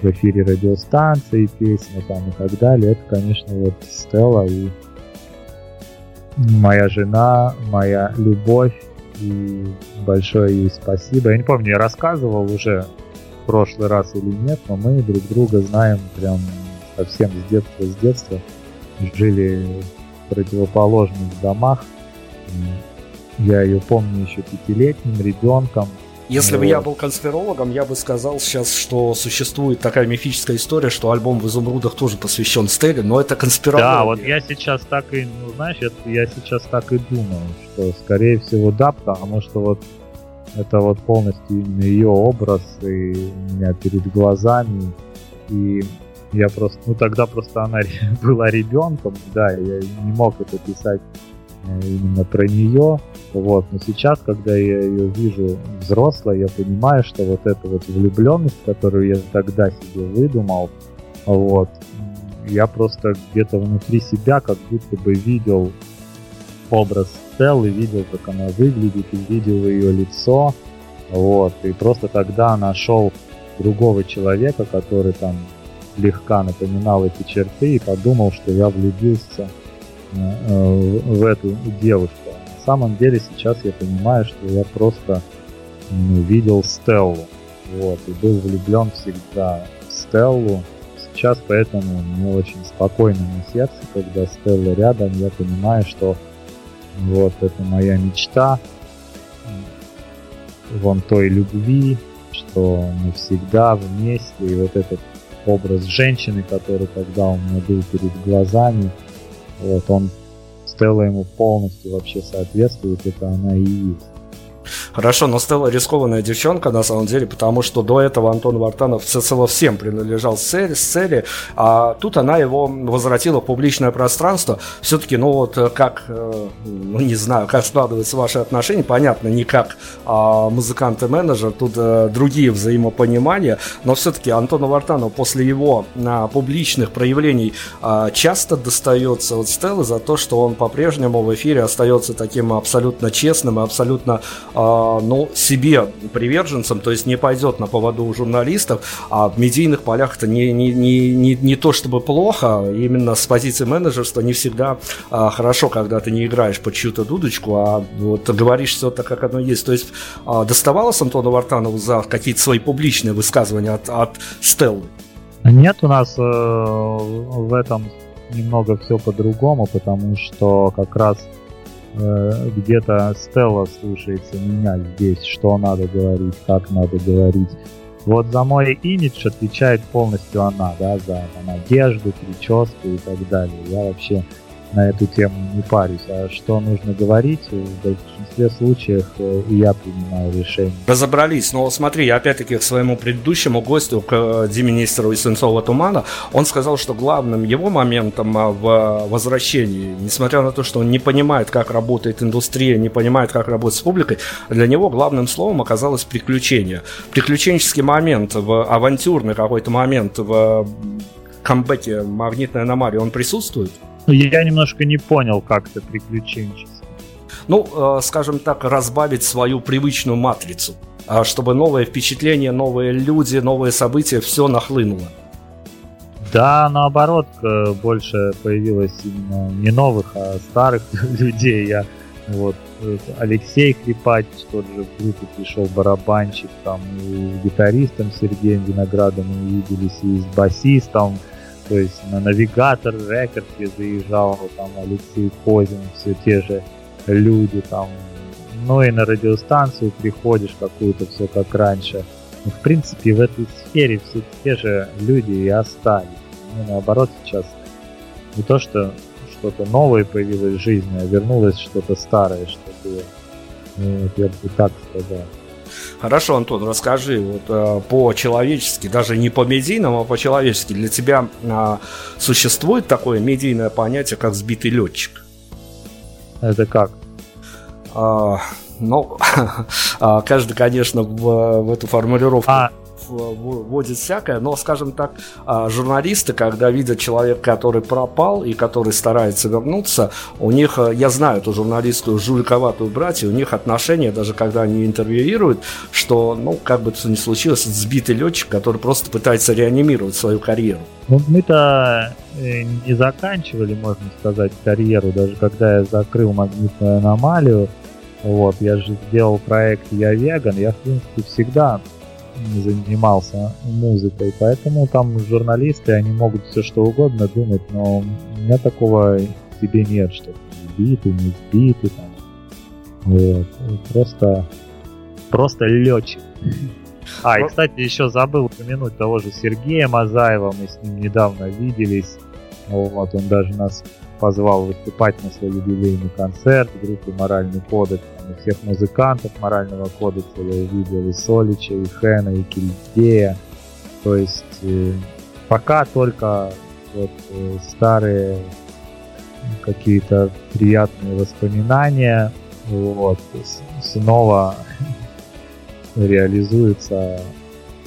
в эфире радиостанции, песни там и так далее, это, конечно, вот Стелла и моя жена, моя любовь, и большое ей спасибо. Я не помню, я рассказывал уже в прошлый раз или нет, но мы друг друга знаем прям совсем с детства, с детства. Жили в противоположных домах. Я ее помню еще пятилетним ребенком. Если вот. бы я был конспирологом, я бы сказал сейчас, что существует такая мифическая история, что альбом в изумрудах тоже посвящен Стелле, но это конспирология. Да, вот я сейчас так и, ну знаешь, я сейчас так и думаю, что скорее всего да, потому что вот это вот полностью именно ее образ и у меня перед глазами. И я просто, ну тогда просто она была ребенком, да, я не мог это писать именно про нее. Вот. Но сейчас, когда я ее вижу взрослой, я понимаю, что вот эта вот влюбленность, которую я тогда себе выдумал, вот, я просто где-то внутри себя как будто бы видел образ Стеллы, видел, как она выглядит, и видел ее лицо, вот, и просто тогда нашел другого человека, который там слегка напоминал эти черты, и подумал, что я влюбился Э, в эту девушку. На самом деле сейчас я понимаю, что я просто видел Стеллу. Вот, и был влюблен всегда в Стеллу. Сейчас поэтому мне очень спокойно на сердце, когда Стелла рядом, я понимаю, что вот это моя мечта, вон той любви, что мы всегда вместе, и вот этот образ женщины, который тогда у меня был перед глазами, вот он Стелла ему полностью вообще соответствует, это она и есть. Хорошо, но Стелла рискованная девчонка, на самом деле, потому что до этого Антон Вартанов всецело всем принадлежал сцене, сцене, а тут она его возвратила в публичное пространство. Все-таки, ну вот, э, как, э, ну не знаю, как складываются ваши отношения, понятно, не как а, музыкант и менеджер, тут а, другие взаимопонимания, но все-таки Антону Вартанову после его а, публичных проявлений а, часто достается от Стеллы за то, что он по-прежнему в эфире остается таким абсолютно честным и абсолютно ну, себе приверженцем, то есть не пойдет на поводу у журналистов, а в медийных полях это не, не, не, не, не то чтобы плохо, именно с позиции менеджерства не всегда а, хорошо, когда ты не играешь под чью-то дудочку, а вот говоришь все так, как оно есть. То есть а, доставалось Антону Вартанову за какие-то свои публичные высказывания от, от Стеллы? Нет, у нас э, в этом немного все по-другому, потому что как раз Э, где-то Стелла слушается меня здесь, что надо говорить, как надо говорить. Вот за мой имидж отвечает полностью она, да, за там, одежду, прическу и так далее. Я вообще на эту тему не парюсь. А что нужно говорить, в большинстве случаев э, и я принимаю решение. Разобрались, но смотри, опять-таки к своему предыдущему гостю, к э, Деминистру из Свинцового тумана, он сказал, что главным его моментом а, в возвращении, несмотря на то, что он не понимает, как работает индустрия, не понимает, как работать с публикой, для него главным словом оказалось приключение. Приключенческий момент, в авантюрный какой-то момент в камбэке «Магнитная аномалия», он присутствует? Ну, я немножко не понял, как это приключенчество. Ну, э, скажем так, разбавить свою привычную матрицу, а чтобы новые впечатления, новые люди, новые события, все нахлынуло. Да, наоборот, больше появилось именно не новых, а старых людей. Я вот Алексей Хрипач тоже в группе пришел барабанщик, там и с гитаристом Сергеем Виноградом мы виделись, и с басистом, то есть на навигатор рекорд я заезжал, там Алексей Козин, все те же люди там. Ну и на радиостанцию приходишь какую-то все как раньше. Ну, в принципе, в этой сфере все те же люди и остались. Ну, наоборот, сейчас не то, что что-то новое появилось в жизни, а вернулось что-то старое, что было. Ну, вот я бы так сказал. Хорошо, Антон, расскажи вот э, по-человечески, даже не по медийному, а по-человечески. Для тебя э, существует такое медийное понятие, как сбитый летчик? Это как? А, ну, а, каждый, конечно, в, в эту формулировку а, вводит всякое, но, скажем так, а, журналисты, когда видят человека, который пропал и который старается вернуться, у них, э, я знаю эту журналистскую жуликоватую братью, у них отношения, даже когда они интервьюируют, что, ну, как бы это ни случилось, сбитый летчик, который просто пытается реанимировать свою карьеру. Ну, мы-то э, не заканчивали, можно сказать, карьеру, даже когда я закрыл магнитную аномалию, вот, я же сделал проект «Я веган», я, в принципе, всегда занимался музыкой, поэтому там журналисты, они могут все что угодно думать, но у меня такого в себе нет, что сбитый, не сбитый, там. Вот. Просто, просто летчик. А, и, кстати, еще забыл упомянуть того же Сергея Мазаева, мы с ним недавно виделись. Вот, он даже нас позвал выступать на свой юбилейный концерт в группе «Моральный кодекс». Всех музыкантов «Морального кодекса» я увидел, и Солича, и Хэна, и Кильдея. То есть э, пока только вот э, старые какие-то приятные воспоминания вот, снова реализуются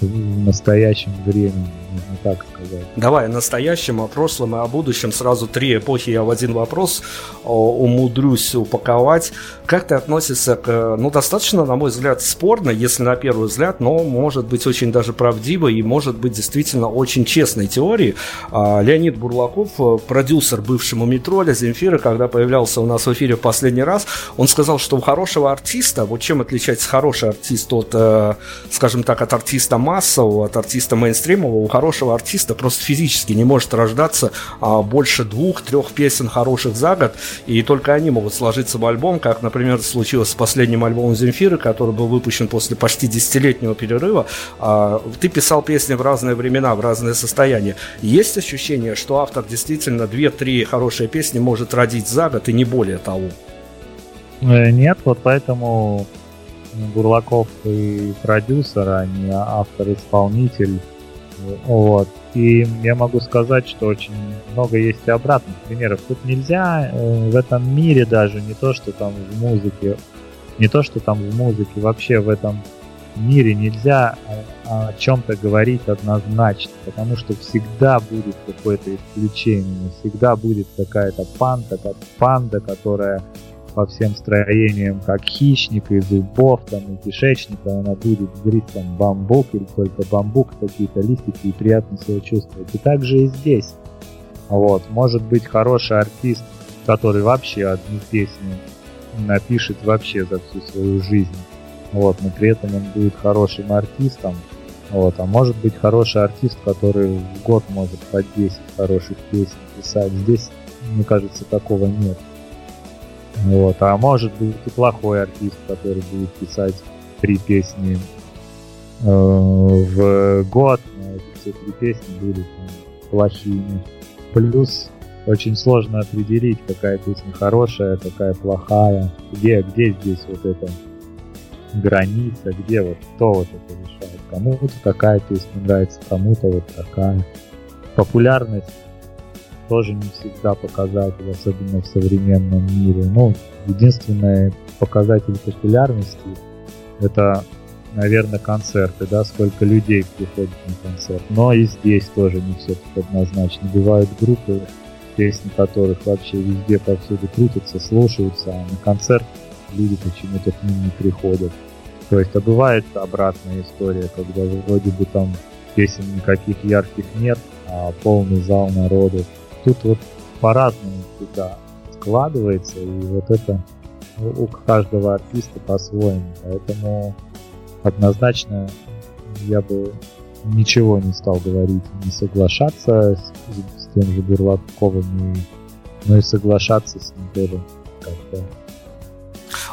в настоящем времени, можно так сказать. Давай о настоящем, о прошлом и о будущем. Сразу три эпохи я в один вопрос умудрюсь упаковать. Как ты относишься к, ну, достаточно, на мой взгляд, спорно, если на первый взгляд, но может быть очень даже правдивой и может быть действительно очень честной теории. А, Леонид Бурлаков, продюсер бывшему Метроля, Земфира, когда появлялся у нас в эфире в последний раз, он сказал, что у хорошего артиста, вот чем отличается хороший артист от, э, скажем так, от артиста массового, от артиста мейнстримового, у хорошего артиста просто физически не может рождаться а, больше двух-трех песен хороших за год, и только они могут сложиться в альбом, как, например, случилось с последним альбомом Земфиры, который был выпущен после почти десятилетнего перерыва. А, ты писал песни в разные времена, в разные состояния. Есть ощущение, что автор действительно две-три хорошие песни может родить за год и не более того? Э, нет, вот поэтому Бурлаков и продюсер, а не автор-исполнитель. Вот. И я могу сказать, что очень много есть и обратных примеров. Тут нельзя э, в этом мире даже не то, что там в музыке, не то, что там в музыке, вообще в этом мире нельзя о, о чем-то говорить однозначно, потому что всегда будет какое-то исключение, всегда будет какая-то панда, панда, которая по всем строениям, как хищник, и зубов, там, и кишечника, она будет грызть там бамбук или только бамбук, какие-то листики, и приятно себя чувствовать. И так же и здесь. Вот, может быть хороший артист, который вообще одну песню напишет вообще за всю свою жизнь. Вот, но при этом он будет хорошим артистом. Вот, а может быть хороший артист, который в год может по 10 хороших песен писать. Здесь, мне кажется, такого нет. Вот. А может быть и плохой артист, который будет писать три песни э, в год, но эти все три песни будут ну, плохими. Плюс очень сложно определить, какая песня хорошая, какая плохая. Где, где здесь вот эта граница, где вот кто вот это решает. Кому-то какая песня нравится, кому-то вот такая. Популярность тоже не всегда показатель, особенно в современном мире. Ну, единственный показатель популярности это, наверное, концерты, да, сколько людей приходит на концерт. Но и здесь тоже не все так однозначно. Бывают группы, песни которых вообще везде повсюду крутятся, слушаются, а на концерт люди почему-то к ним не приходят. То есть, а бывает обратная история, когда вроде бы там песен никаких ярких нет, а полный зал народу тут вот по-разному всегда складывается, и вот это у каждого артиста по-своему. Поэтому однозначно я бы ничего не стал говорить, не соглашаться с, с тем же Бурлаковым, но и соглашаться с ним тоже как-то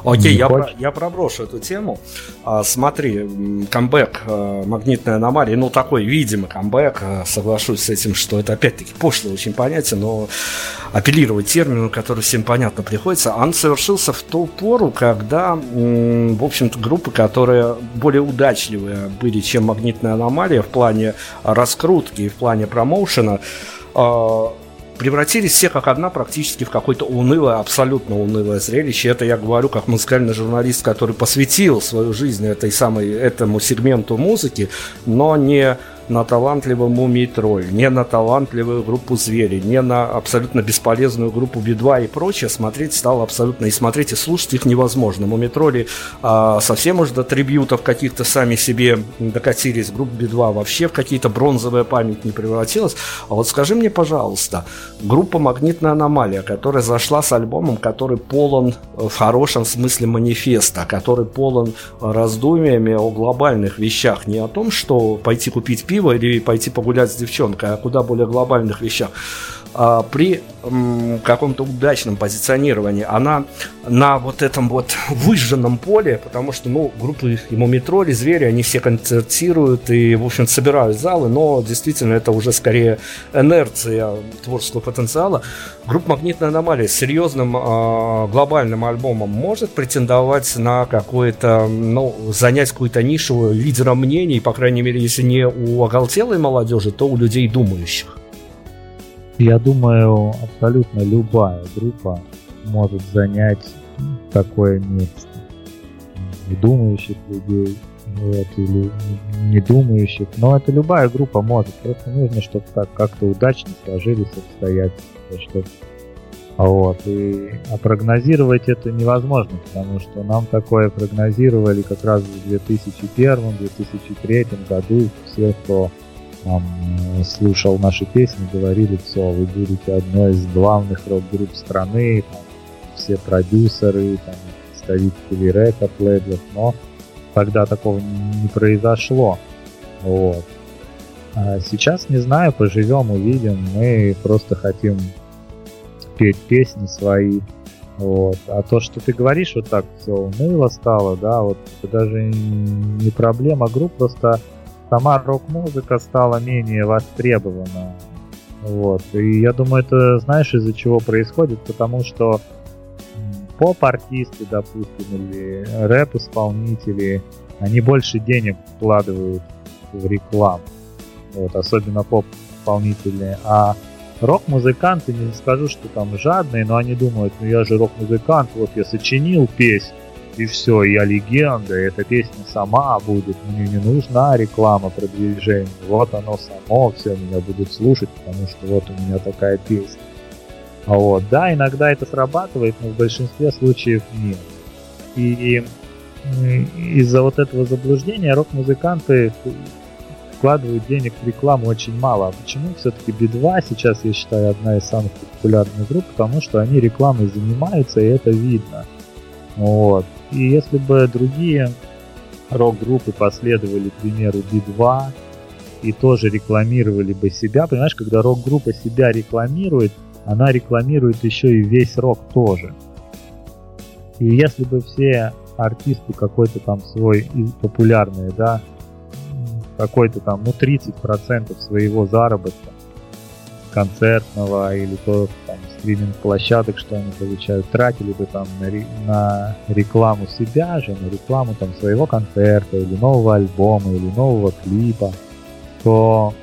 Окей, я, про, я проброшу эту тему. А, смотри, камбэк а, магнитной аномалии, ну такой видимый камбэк, а, соглашусь с этим, что это опять-таки пошло очень понятие, но апеллировать термину, который всем понятно приходится, он совершился в ту пору, когда, в общем-то, группы, которые более удачливые были, чем магнитная аномалия в плане раскрутки и в плане промоушена, а, превратились все как одна практически в какое-то унылое, абсолютно унылое зрелище. Это я говорю как музыкальный журналист, который посвятил свою жизнь этой самой, этому сегменту музыки, но не на талантливую Мумий Тролль, не на талантливую группу Звери, не на абсолютно бесполезную группу Би-2 и прочее смотреть стало абсолютно, и смотреть и слушать их невозможно. Мумий Тролли а, совсем уже до трибьютов каких-то сами себе докатились, группа Би-2 вообще в какие-то бронзовые память не превратилась. А вот скажи мне, пожалуйста, группа «Магнитная аномалия», которая зашла с альбомом, который полон в хорошем смысле манифеста, который полон раздумьями о глобальных вещах, не о том, что пойти купить пиво, пиво или пойти погулять с девчонкой, а куда более глобальных вещах. А, при каком-то удачном позиционировании она на вот этом вот выжженном поле, потому что, ну, группы ему метро или звери, они все концертируют и, в общем собирают залы, но действительно это уже скорее инерция творческого потенциала. Группа «Магнитная аномалия» с серьезным э, глобальным альбомом может претендовать на какое-то, ну, занять какую-то нишу лидера мнений, по крайней мере, если не у оголтелой молодежи, то у людей думающих. Я думаю, абсолютно любая группа может занять такое место. У думающих людей, вот, или не думающих. Но это любая группа может. Просто нужно, чтобы так как-то удачно сложились обстоятельства, чтобы вот. И, а прогнозировать это невозможно, потому что нам такое прогнозировали как раз в 2001-2003 году. Все, кто там, э, слушал наши песни, говорили, все, вы будете одной из главных рок-групп страны, там, все продюсеры, там, представители рекорд лейблов, но тогда такого не произошло. Вот. А сейчас не знаю, поживем, увидим. Мы просто хотим петь песни свои. Вот. А то, что ты говоришь, вот так все уныло стало, да, вот это даже не проблема групп, просто сама рок-музыка стала менее востребована. Вот. И я думаю, это знаешь, из-за чего происходит, потому что поп-артисты, допустим, или рэп-исполнители, они больше денег вкладывают в рекламу. Вот, особенно поп-исполнители. А рок-музыканты, не скажу, что там жадные, но они думают, ну я же рок-музыкант, вот я сочинил песню, и все, я легенда, эта песня сама будет, мне не нужна реклама, продвижение, вот оно само, все меня будут слушать, потому что вот у меня такая песня. Вот, да, иногда это срабатывает, но в большинстве случаев нет. И, и из-за вот этого заблуждения рок-музыканты вкладывают денег в рекламу очень мало. А почему все-таки Би-2 сейчас, я считаю, одна из самых популярных групп? Потому что они рекламой занимаются, и это видно. Вот. И если бы другие рок-группы последовали примеру Би-2 и тоже рекламировали бы себя, понимаешь, когда рок-группа себя рекламирует, она рекламирует еще и весь рок тоже. И если бы все артисты какой-то там свой популярный, да, какой-то там, ну, 30% своего заработка концертного или то там стриминг-площадок, что они получают, тратили бы там на, на рекламу себя же, на рекламу там своего концерта или нового альбома или нового клипа, то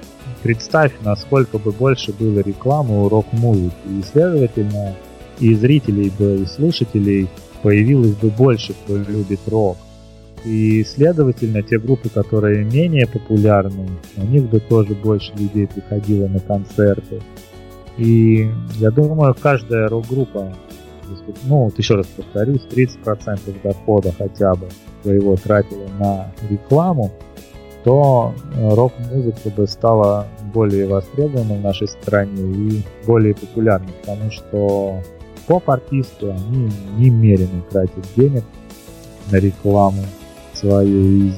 представь, насколько бы больше было рекламы у рок-музыки. И, следовательно, и зрителей бы, и слушателей появилось бы больше, кто любит рок. И, следовательно, те группы, которые менее популярны, у них бы тоже больше людей приходило на концерты. И я думаю, каждая рок-группа, ну вот еще раз повторюсь, 30% дохода хотя бы своего тратила на рекламу, то рок-музыка бы стала более востребованной в нашей стране и более популярной, потому что поп-артисты, они немерено тратят денег на рекламу, свою. И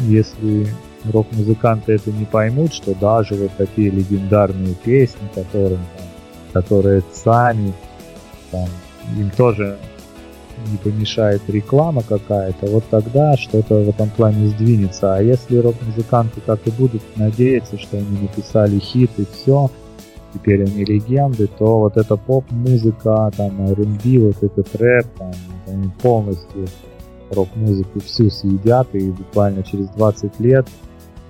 если рок-музыканты это не поймут, что даже вот такие легендарные песни, которым, там, которые сами, там, им тоже не помешает реклама какая-то, вот тогда что-то в этом плане сдвинется. А если рок-музыканты так и будут надеяться, что они написали хит и все, теперь они легенды, то вот эта поп-музыка, там, R&B, вот этот рэп, там, они полностью рок-музыку всю съедят, и буквально через 20 лет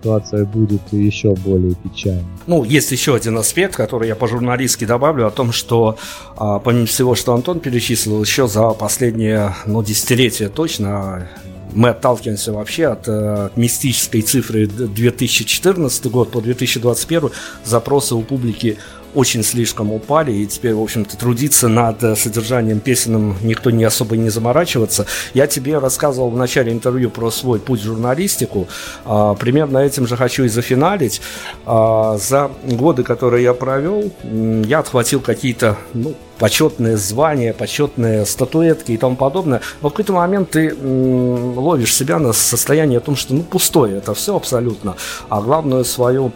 ситуация будет еще более печальной. Ну, есть еще один аспект, который я по-журналистски добавлю, о том, что а, помимо всего, что Антон перечислил, еще за последние, ну, десятилетия точно мы отталкиваемся вообще от э, мистической цифры 2014 год по 2021 запросы у публики очень слишком упали, и теперь, в общем-то, трудиться над э, содержанием песенным никто не особо не заморачиваться. Я тебе рассказывал в начале интервью про свой путь в журналистику. А, примерно этим же хочу и зафиналить. А, за годы, которые я провел, я отхватил какие-то, ну, почетные звания, почетные статуэтки и тому подобное. Но в какой-то момент ты ловишь себя на состоянии о том, что ну пустое это все абсолютно, а главную свою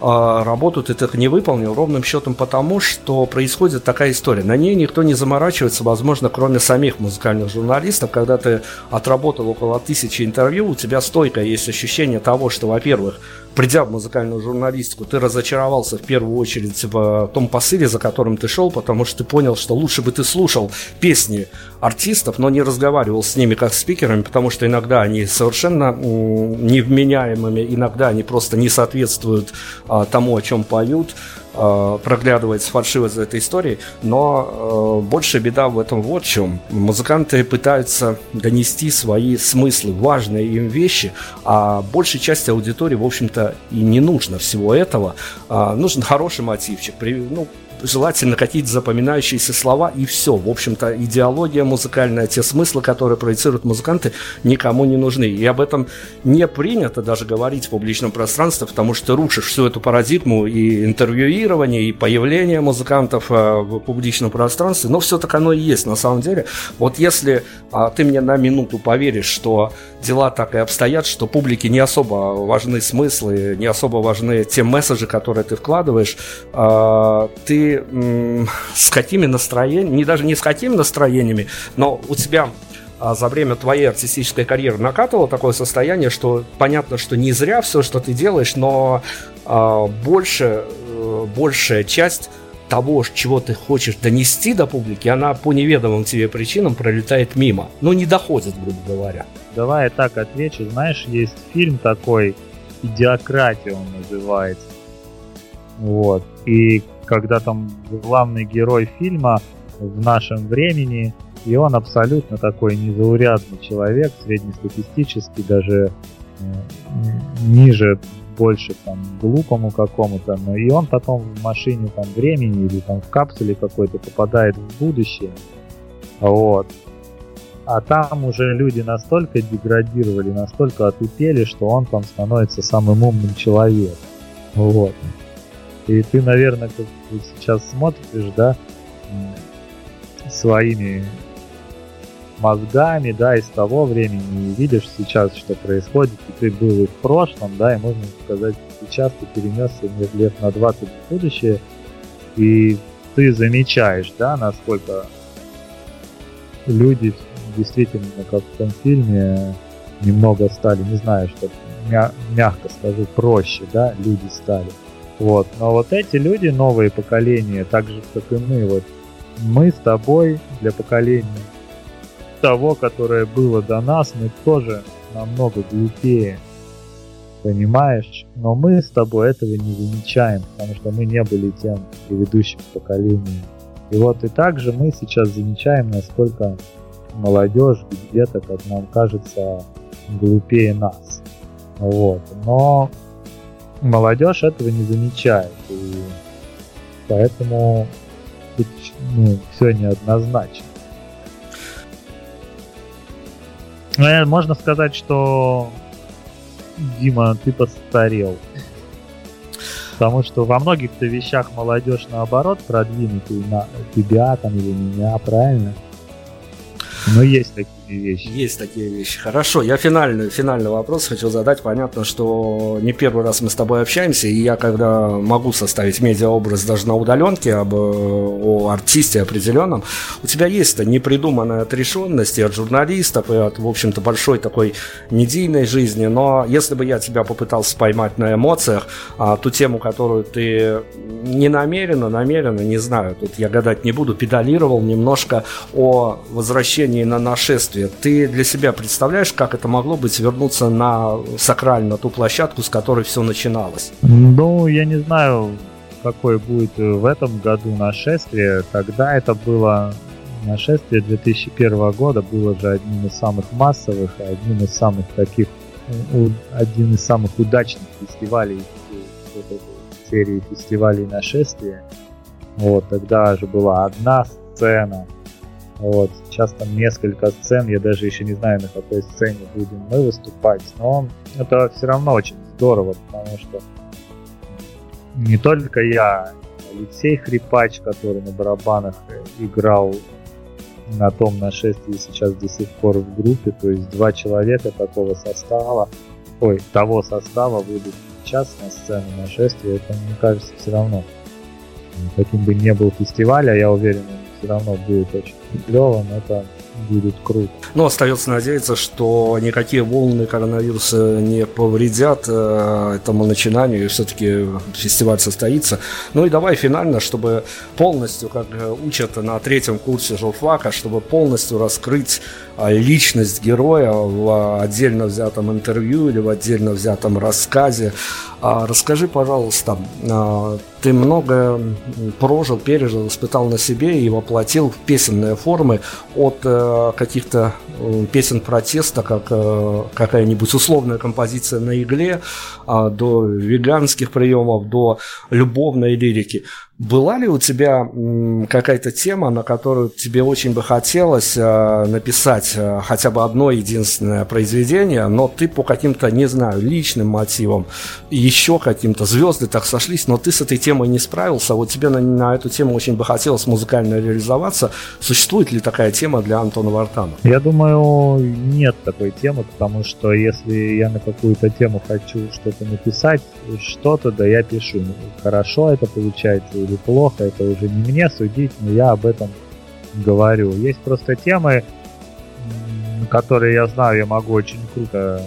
работу ты так не выполнил ровным счетом потому, что происходит такая история. На ней никто не заморачивается, возможно, кроме самих музыкальных журналистов. Когда ты отработал около тысячи интервью, у тебя стойкое есть ощущение того, что, во-первых, придя в музыкальную журналистику, ты разочаровался в первую очередь в том посыле, за которым ты шел, потому что ты понял, что лучше бы ты слушал песни артистов, но не разговаривал с ними как спикерами, потому что иногда они совершенно невменяемыми, иногда они просто не соответствуют а, тому, о чем поют, а, проглядывается фальшивость этой истории, но э, большая беда в этом вот в чем. Музыканты пытаются донести свои смыслы, важные им вещи, а большей части аудитории, в общем-то, и не нужно всего этого. А, нужен хороший мотивчик, ну, желательно какие-то запоминающиеся слова и все. В общем-то, идеология музыкальная, те смыслы, которые проецируют музыканты, никому не нужны. И об этом не принято даже говорить в публичном пространстве, потому что ты рушишь всю эту парадигму и интервьюирования, и появления музыкантов а, в публичном пространстве. Но все так оно и есть на самом деле. Вот если а, ты мне на минуту поверишь, что дела так и обстоят, что публике не особо важны смыслы, не особо важны те месседжи, которые ты вкладываешь, а, ты с какими настроениями, не даже не с какими настроениями, но у тебя а, за время твоей артистической карьеры накатывало такое состояние, что понятно, что не зря все, что ты делаешь, но а, больше, э, большая часть того, чего ты хочешь донести до публики, она по неведомым тебе причинам пролетает мимо. Ну, не доходит, грубо говоря. Давай я так отвечу. Знаешь, есть фильм такой, «Идиократия» он называется. Вот. И когда там главный герой фильма в нашем времени, и он абсолютно такой незаурядный человек, среднестатистический, даже ниже, больше там глупому какому-то, но и он потом в машине там времени или там в капсуле какой-то попадает в будущее. Вот. А там уже люди настолько деградировали, настолько отупели, что он там становится самым умным человеком. Вот. И ты, наверное, как сейчас смотришь, да, своими мозгами, да, из того времени и видишь сейчас, что происходит, и ты был и в прошлом, да, и можно сказать, сейчас ты перенесся лет на 20 в будущее, и ты замечаешь, да, насколько люди действительно, как в том фильме, немного стали, не знаю, что мя- мягко скажу, проще, да, люди стали. Вот. Но вот эти люди, новые поколения, так же, как и мы, вот мы с тобой для поколения того, которое было до нас, мы тоже намного глупее. Понимаешь? Но мы с тобой этого не замечаем, потому что мы не были тем предыдущим поколением. И вот и также мы сейчас замечаем, насколько молодежь где-то, как нам кажется, глупее нас. Вот. Но молодежь этого не замечает. И поэтому тут ну, все неоднозначно. Ну, можно сказать, что Дима, ты постарел. Потому что во многих-то вещах молодежь наоборот продвинутый на тебя там или меня, правильно? Но есть такие вещи. Есть такие вещи. Хорошо, я финальный, финальный вопрос хочу задать. Понятно, что не первый раз мы с тобой общаемся, и я когда могу составить медиаобраз даже на удаленке об, э, о артисте определенном, у тебя есть непридуманная отрешенность и от журналистов, и от, в общем-то, большой такой медийной жизни, но если бы я тебя попытался поймать на эмоциях, а, ту тему, которую ты не намеренно, намеренно, не знаю, тут я гадать не буду, педалировал немножко о возвращении на нашествие действия. Ты для себя представляешь, как это могло быть вернуться на сакраль, на ту площадку, с которой все начиналось? Ну, я не знаю, какое будет в этом году нашествие. Тогда это было нашествие 2001 года, было же одним из самых массовых, одним из самых таких, один из самых удачных фестивалей серии фестивалей нашествия. Вот, тогда же была одна сцена, вот. Сейчас там несколько сцен, я даже еще не знаю, на какой сцене будем мы выступать, но это все равно очень здорово, потому что не только я, Алексей Хрипач, который на барабанах играл на том нашествии сейчас до сих пор в группе, то есть два человека такого состава, ой, того состава выйдут сейчас на сцену нашествия, это, мне кажется, все равно каким бы ни был фестиваль, а я уверен, все равно будет очень клево, но это будет круто. Ну, остается надеяться, что никакие волны коронавируса не повредят э, этому начинанию, и все-таки фестиваль состоится. Ну и давай финально, чтобы полностью, как учат на третьем курсе журфака, чтобы полностью раскрыть личность героя в отдельно взятом интервью или в отдельно взятом рассказе. А, расскажи, пожалуйста, а, ты много прожил, пережил, испытал на себе и воплотил в песенные формы от э, каких-то песен протеста, как э, какая-нибудь условная композиция на игле, до веганских приемов, до любовной лирики. Была ли у тебя какая-то тема, на которую тебе очень бы хотелось э, написать э, хотя бы одно единственное произведение, но ты по каким-то, не знаю, личным мотивам, еще каким-то, звезды так сошлись, но ты с этой темой не справился, а вот тебе на, на эту тему очень бы хотелось музыкально реализоваться. Существует ли такая тема для Антона Вартана? Я думаю, нет такой темы, потому что если я на какую-то тему хочу что-то написать, что-то, да я пишу. Хорошо это получается или плохо, это уже не мне судить, но я об этом говорю. Есть просто темы, которые я знаю, я могу очень круто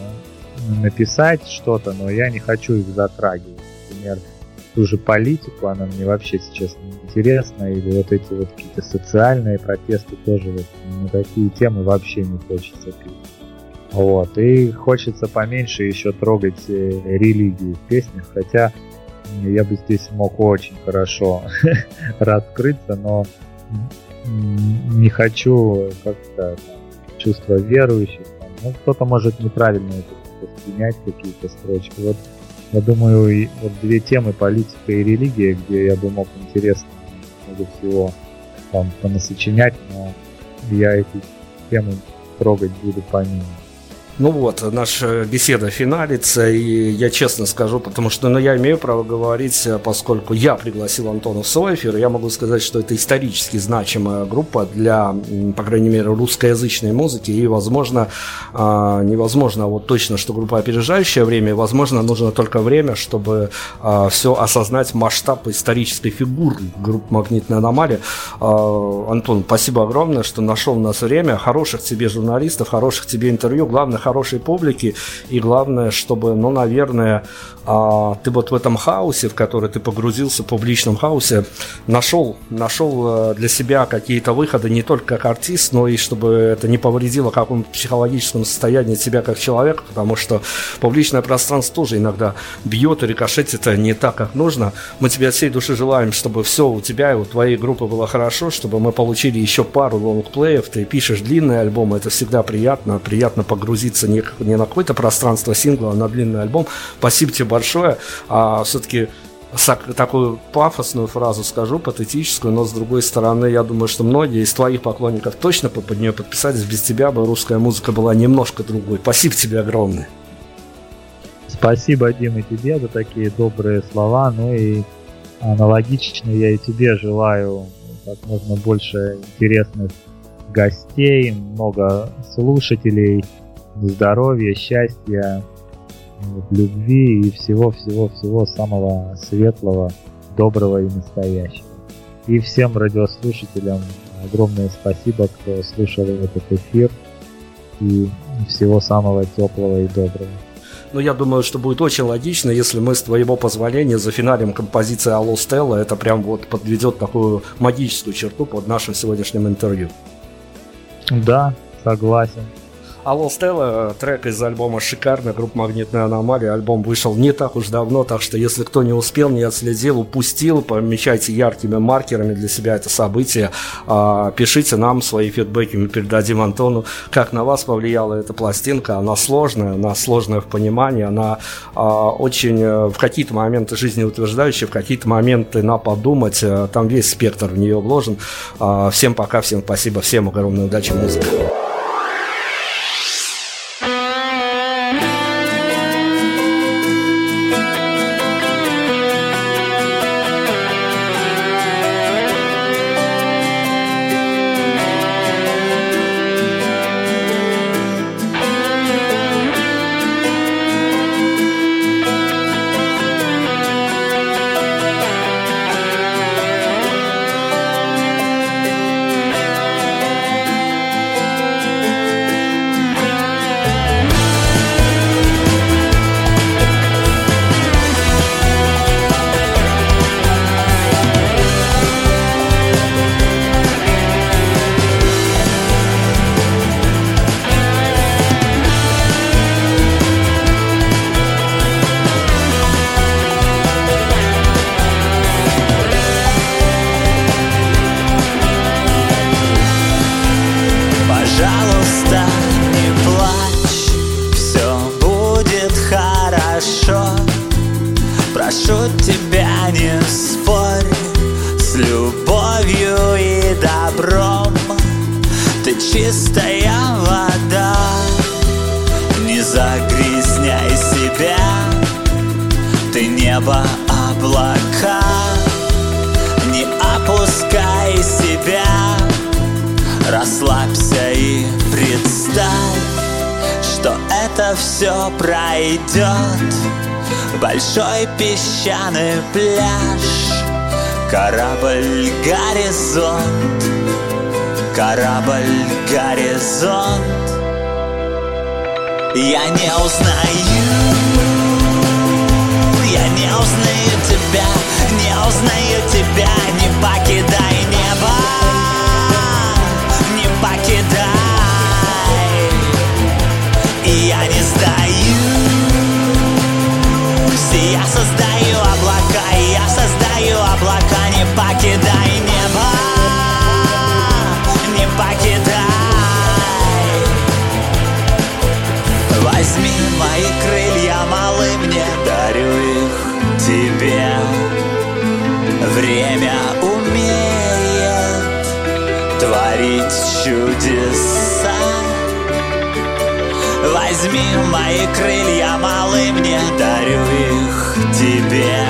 написать что-то, но я не хочу их затрагивать. Например, ту же политику, она мне вообще сейчас не интересна, или вот эти вот какие-то социальные протесты тоже вот на такие темы вообще не хочется пить. Вот, и хочется поменьше еще трогать э, религию в песнях, хотя я бы здесь мог очень хорошо раскрыться, но не хочу как-то чувство верующих. Ну, кто-то может неправильно это воспринять, какие-то строчки. Вот я думаю, вот две темы политика и религия, где я бы мог интересно много всего там понасочинять, но я эти темы трогать буду помимо. Ну вот, наша беседа финалится, и я честно скажу, потому что ну, я имею право говорить, поскольку я пригласил Антона в свой эфир, я могу сказать, что это исторически значимая группа для, по крайней мере, русскоязычной музыки, и, возможно, а, невозможно вот точно, что группа опережающее время, возможно, нужно только время, чтобы а, все осознать масштаб исторической фигуры группы «Магнитная аномалия». А, Антон, спасибо огромное, что нашел у нас время, хороших тебе журналистов, хороших тебе интервью, главное, хорошей публики, и главное, чтобы, ну, наверное, а, ты вот в этом хаосе, в который ты погрузился, в публичном хаосе, нашел, нашел э, для себя какие-то выходы не только как артист, но и чтобы это не повредило какому-то психологическому состоянию тебя как человека, потому что публичное пространство тоже иногда бьет и рикошетит не так, как нужно. Мы тебе от всей души желаем, чтобы все у тебя и у твоей группы было хорошо, чтобы мы получили еще пару лонгплеев. Ты пишешь длинные альбомы, это всегда приятно, приятно погрузиться не, не на какое-то пространство сингла, а на длинный альбом. Спасибо тебе большое. А все-таки такую пафосную фразу скажу, патетическую, но с другой стороны, я думаю, что многие из твоих поклонников точно под нее подписались. Без тебя бы русская музыка была немножко другой. Спасибо тебе огромное. Спасибо, Дима, тебе за такие добрые слова. Ну и аналогично я и тебе желаю как можно больше интересных гостей, много слушателей, здоровья, счастья, любви и всего-всего-всего самого светлого, доброго и настоящего. И всем радиослушателям огромное спасибо, кто слушал этот эфир. И всего самого теплого и доброго. Ну, я думаю, что будет очень логично, если мы с твоего позволения зафиналим композицию Алло Стелла. Это прям вот подведет такую магическую черту под нашим сегодняшним интервью. Да, согласен. Алло Стелла, трек из альбома шикарный, группа «Магнитная аномалия». Альбом вышел не так уж давно, так что если кто не успел, не отследил, упустил, помечайте яркими маркерами для себя это событие. А, пишите нам свои фидбэки, мы передадим Антону, как на вас повлияла эта пластинка. Она сложная, она сложная в понимании, она а, очень э, в какие-то моменты жизнеутверждающая, в какие-то моменты на подумать. Э, там весь спектр в нее вложен. А, всем пока, всем спасибо, всем огромной удачи в песчаный пляж Корабль горизонт Корабль горизонт Я не узнаю Я не узнаю тебя Не узнаю тебя чудеса Возьми мои крылья, малы мне Дарю их тебе.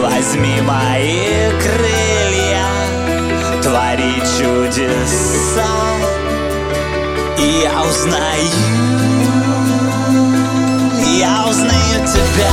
Возьми мои крылья Твори чудеса И я узнаю Я узнаю тебя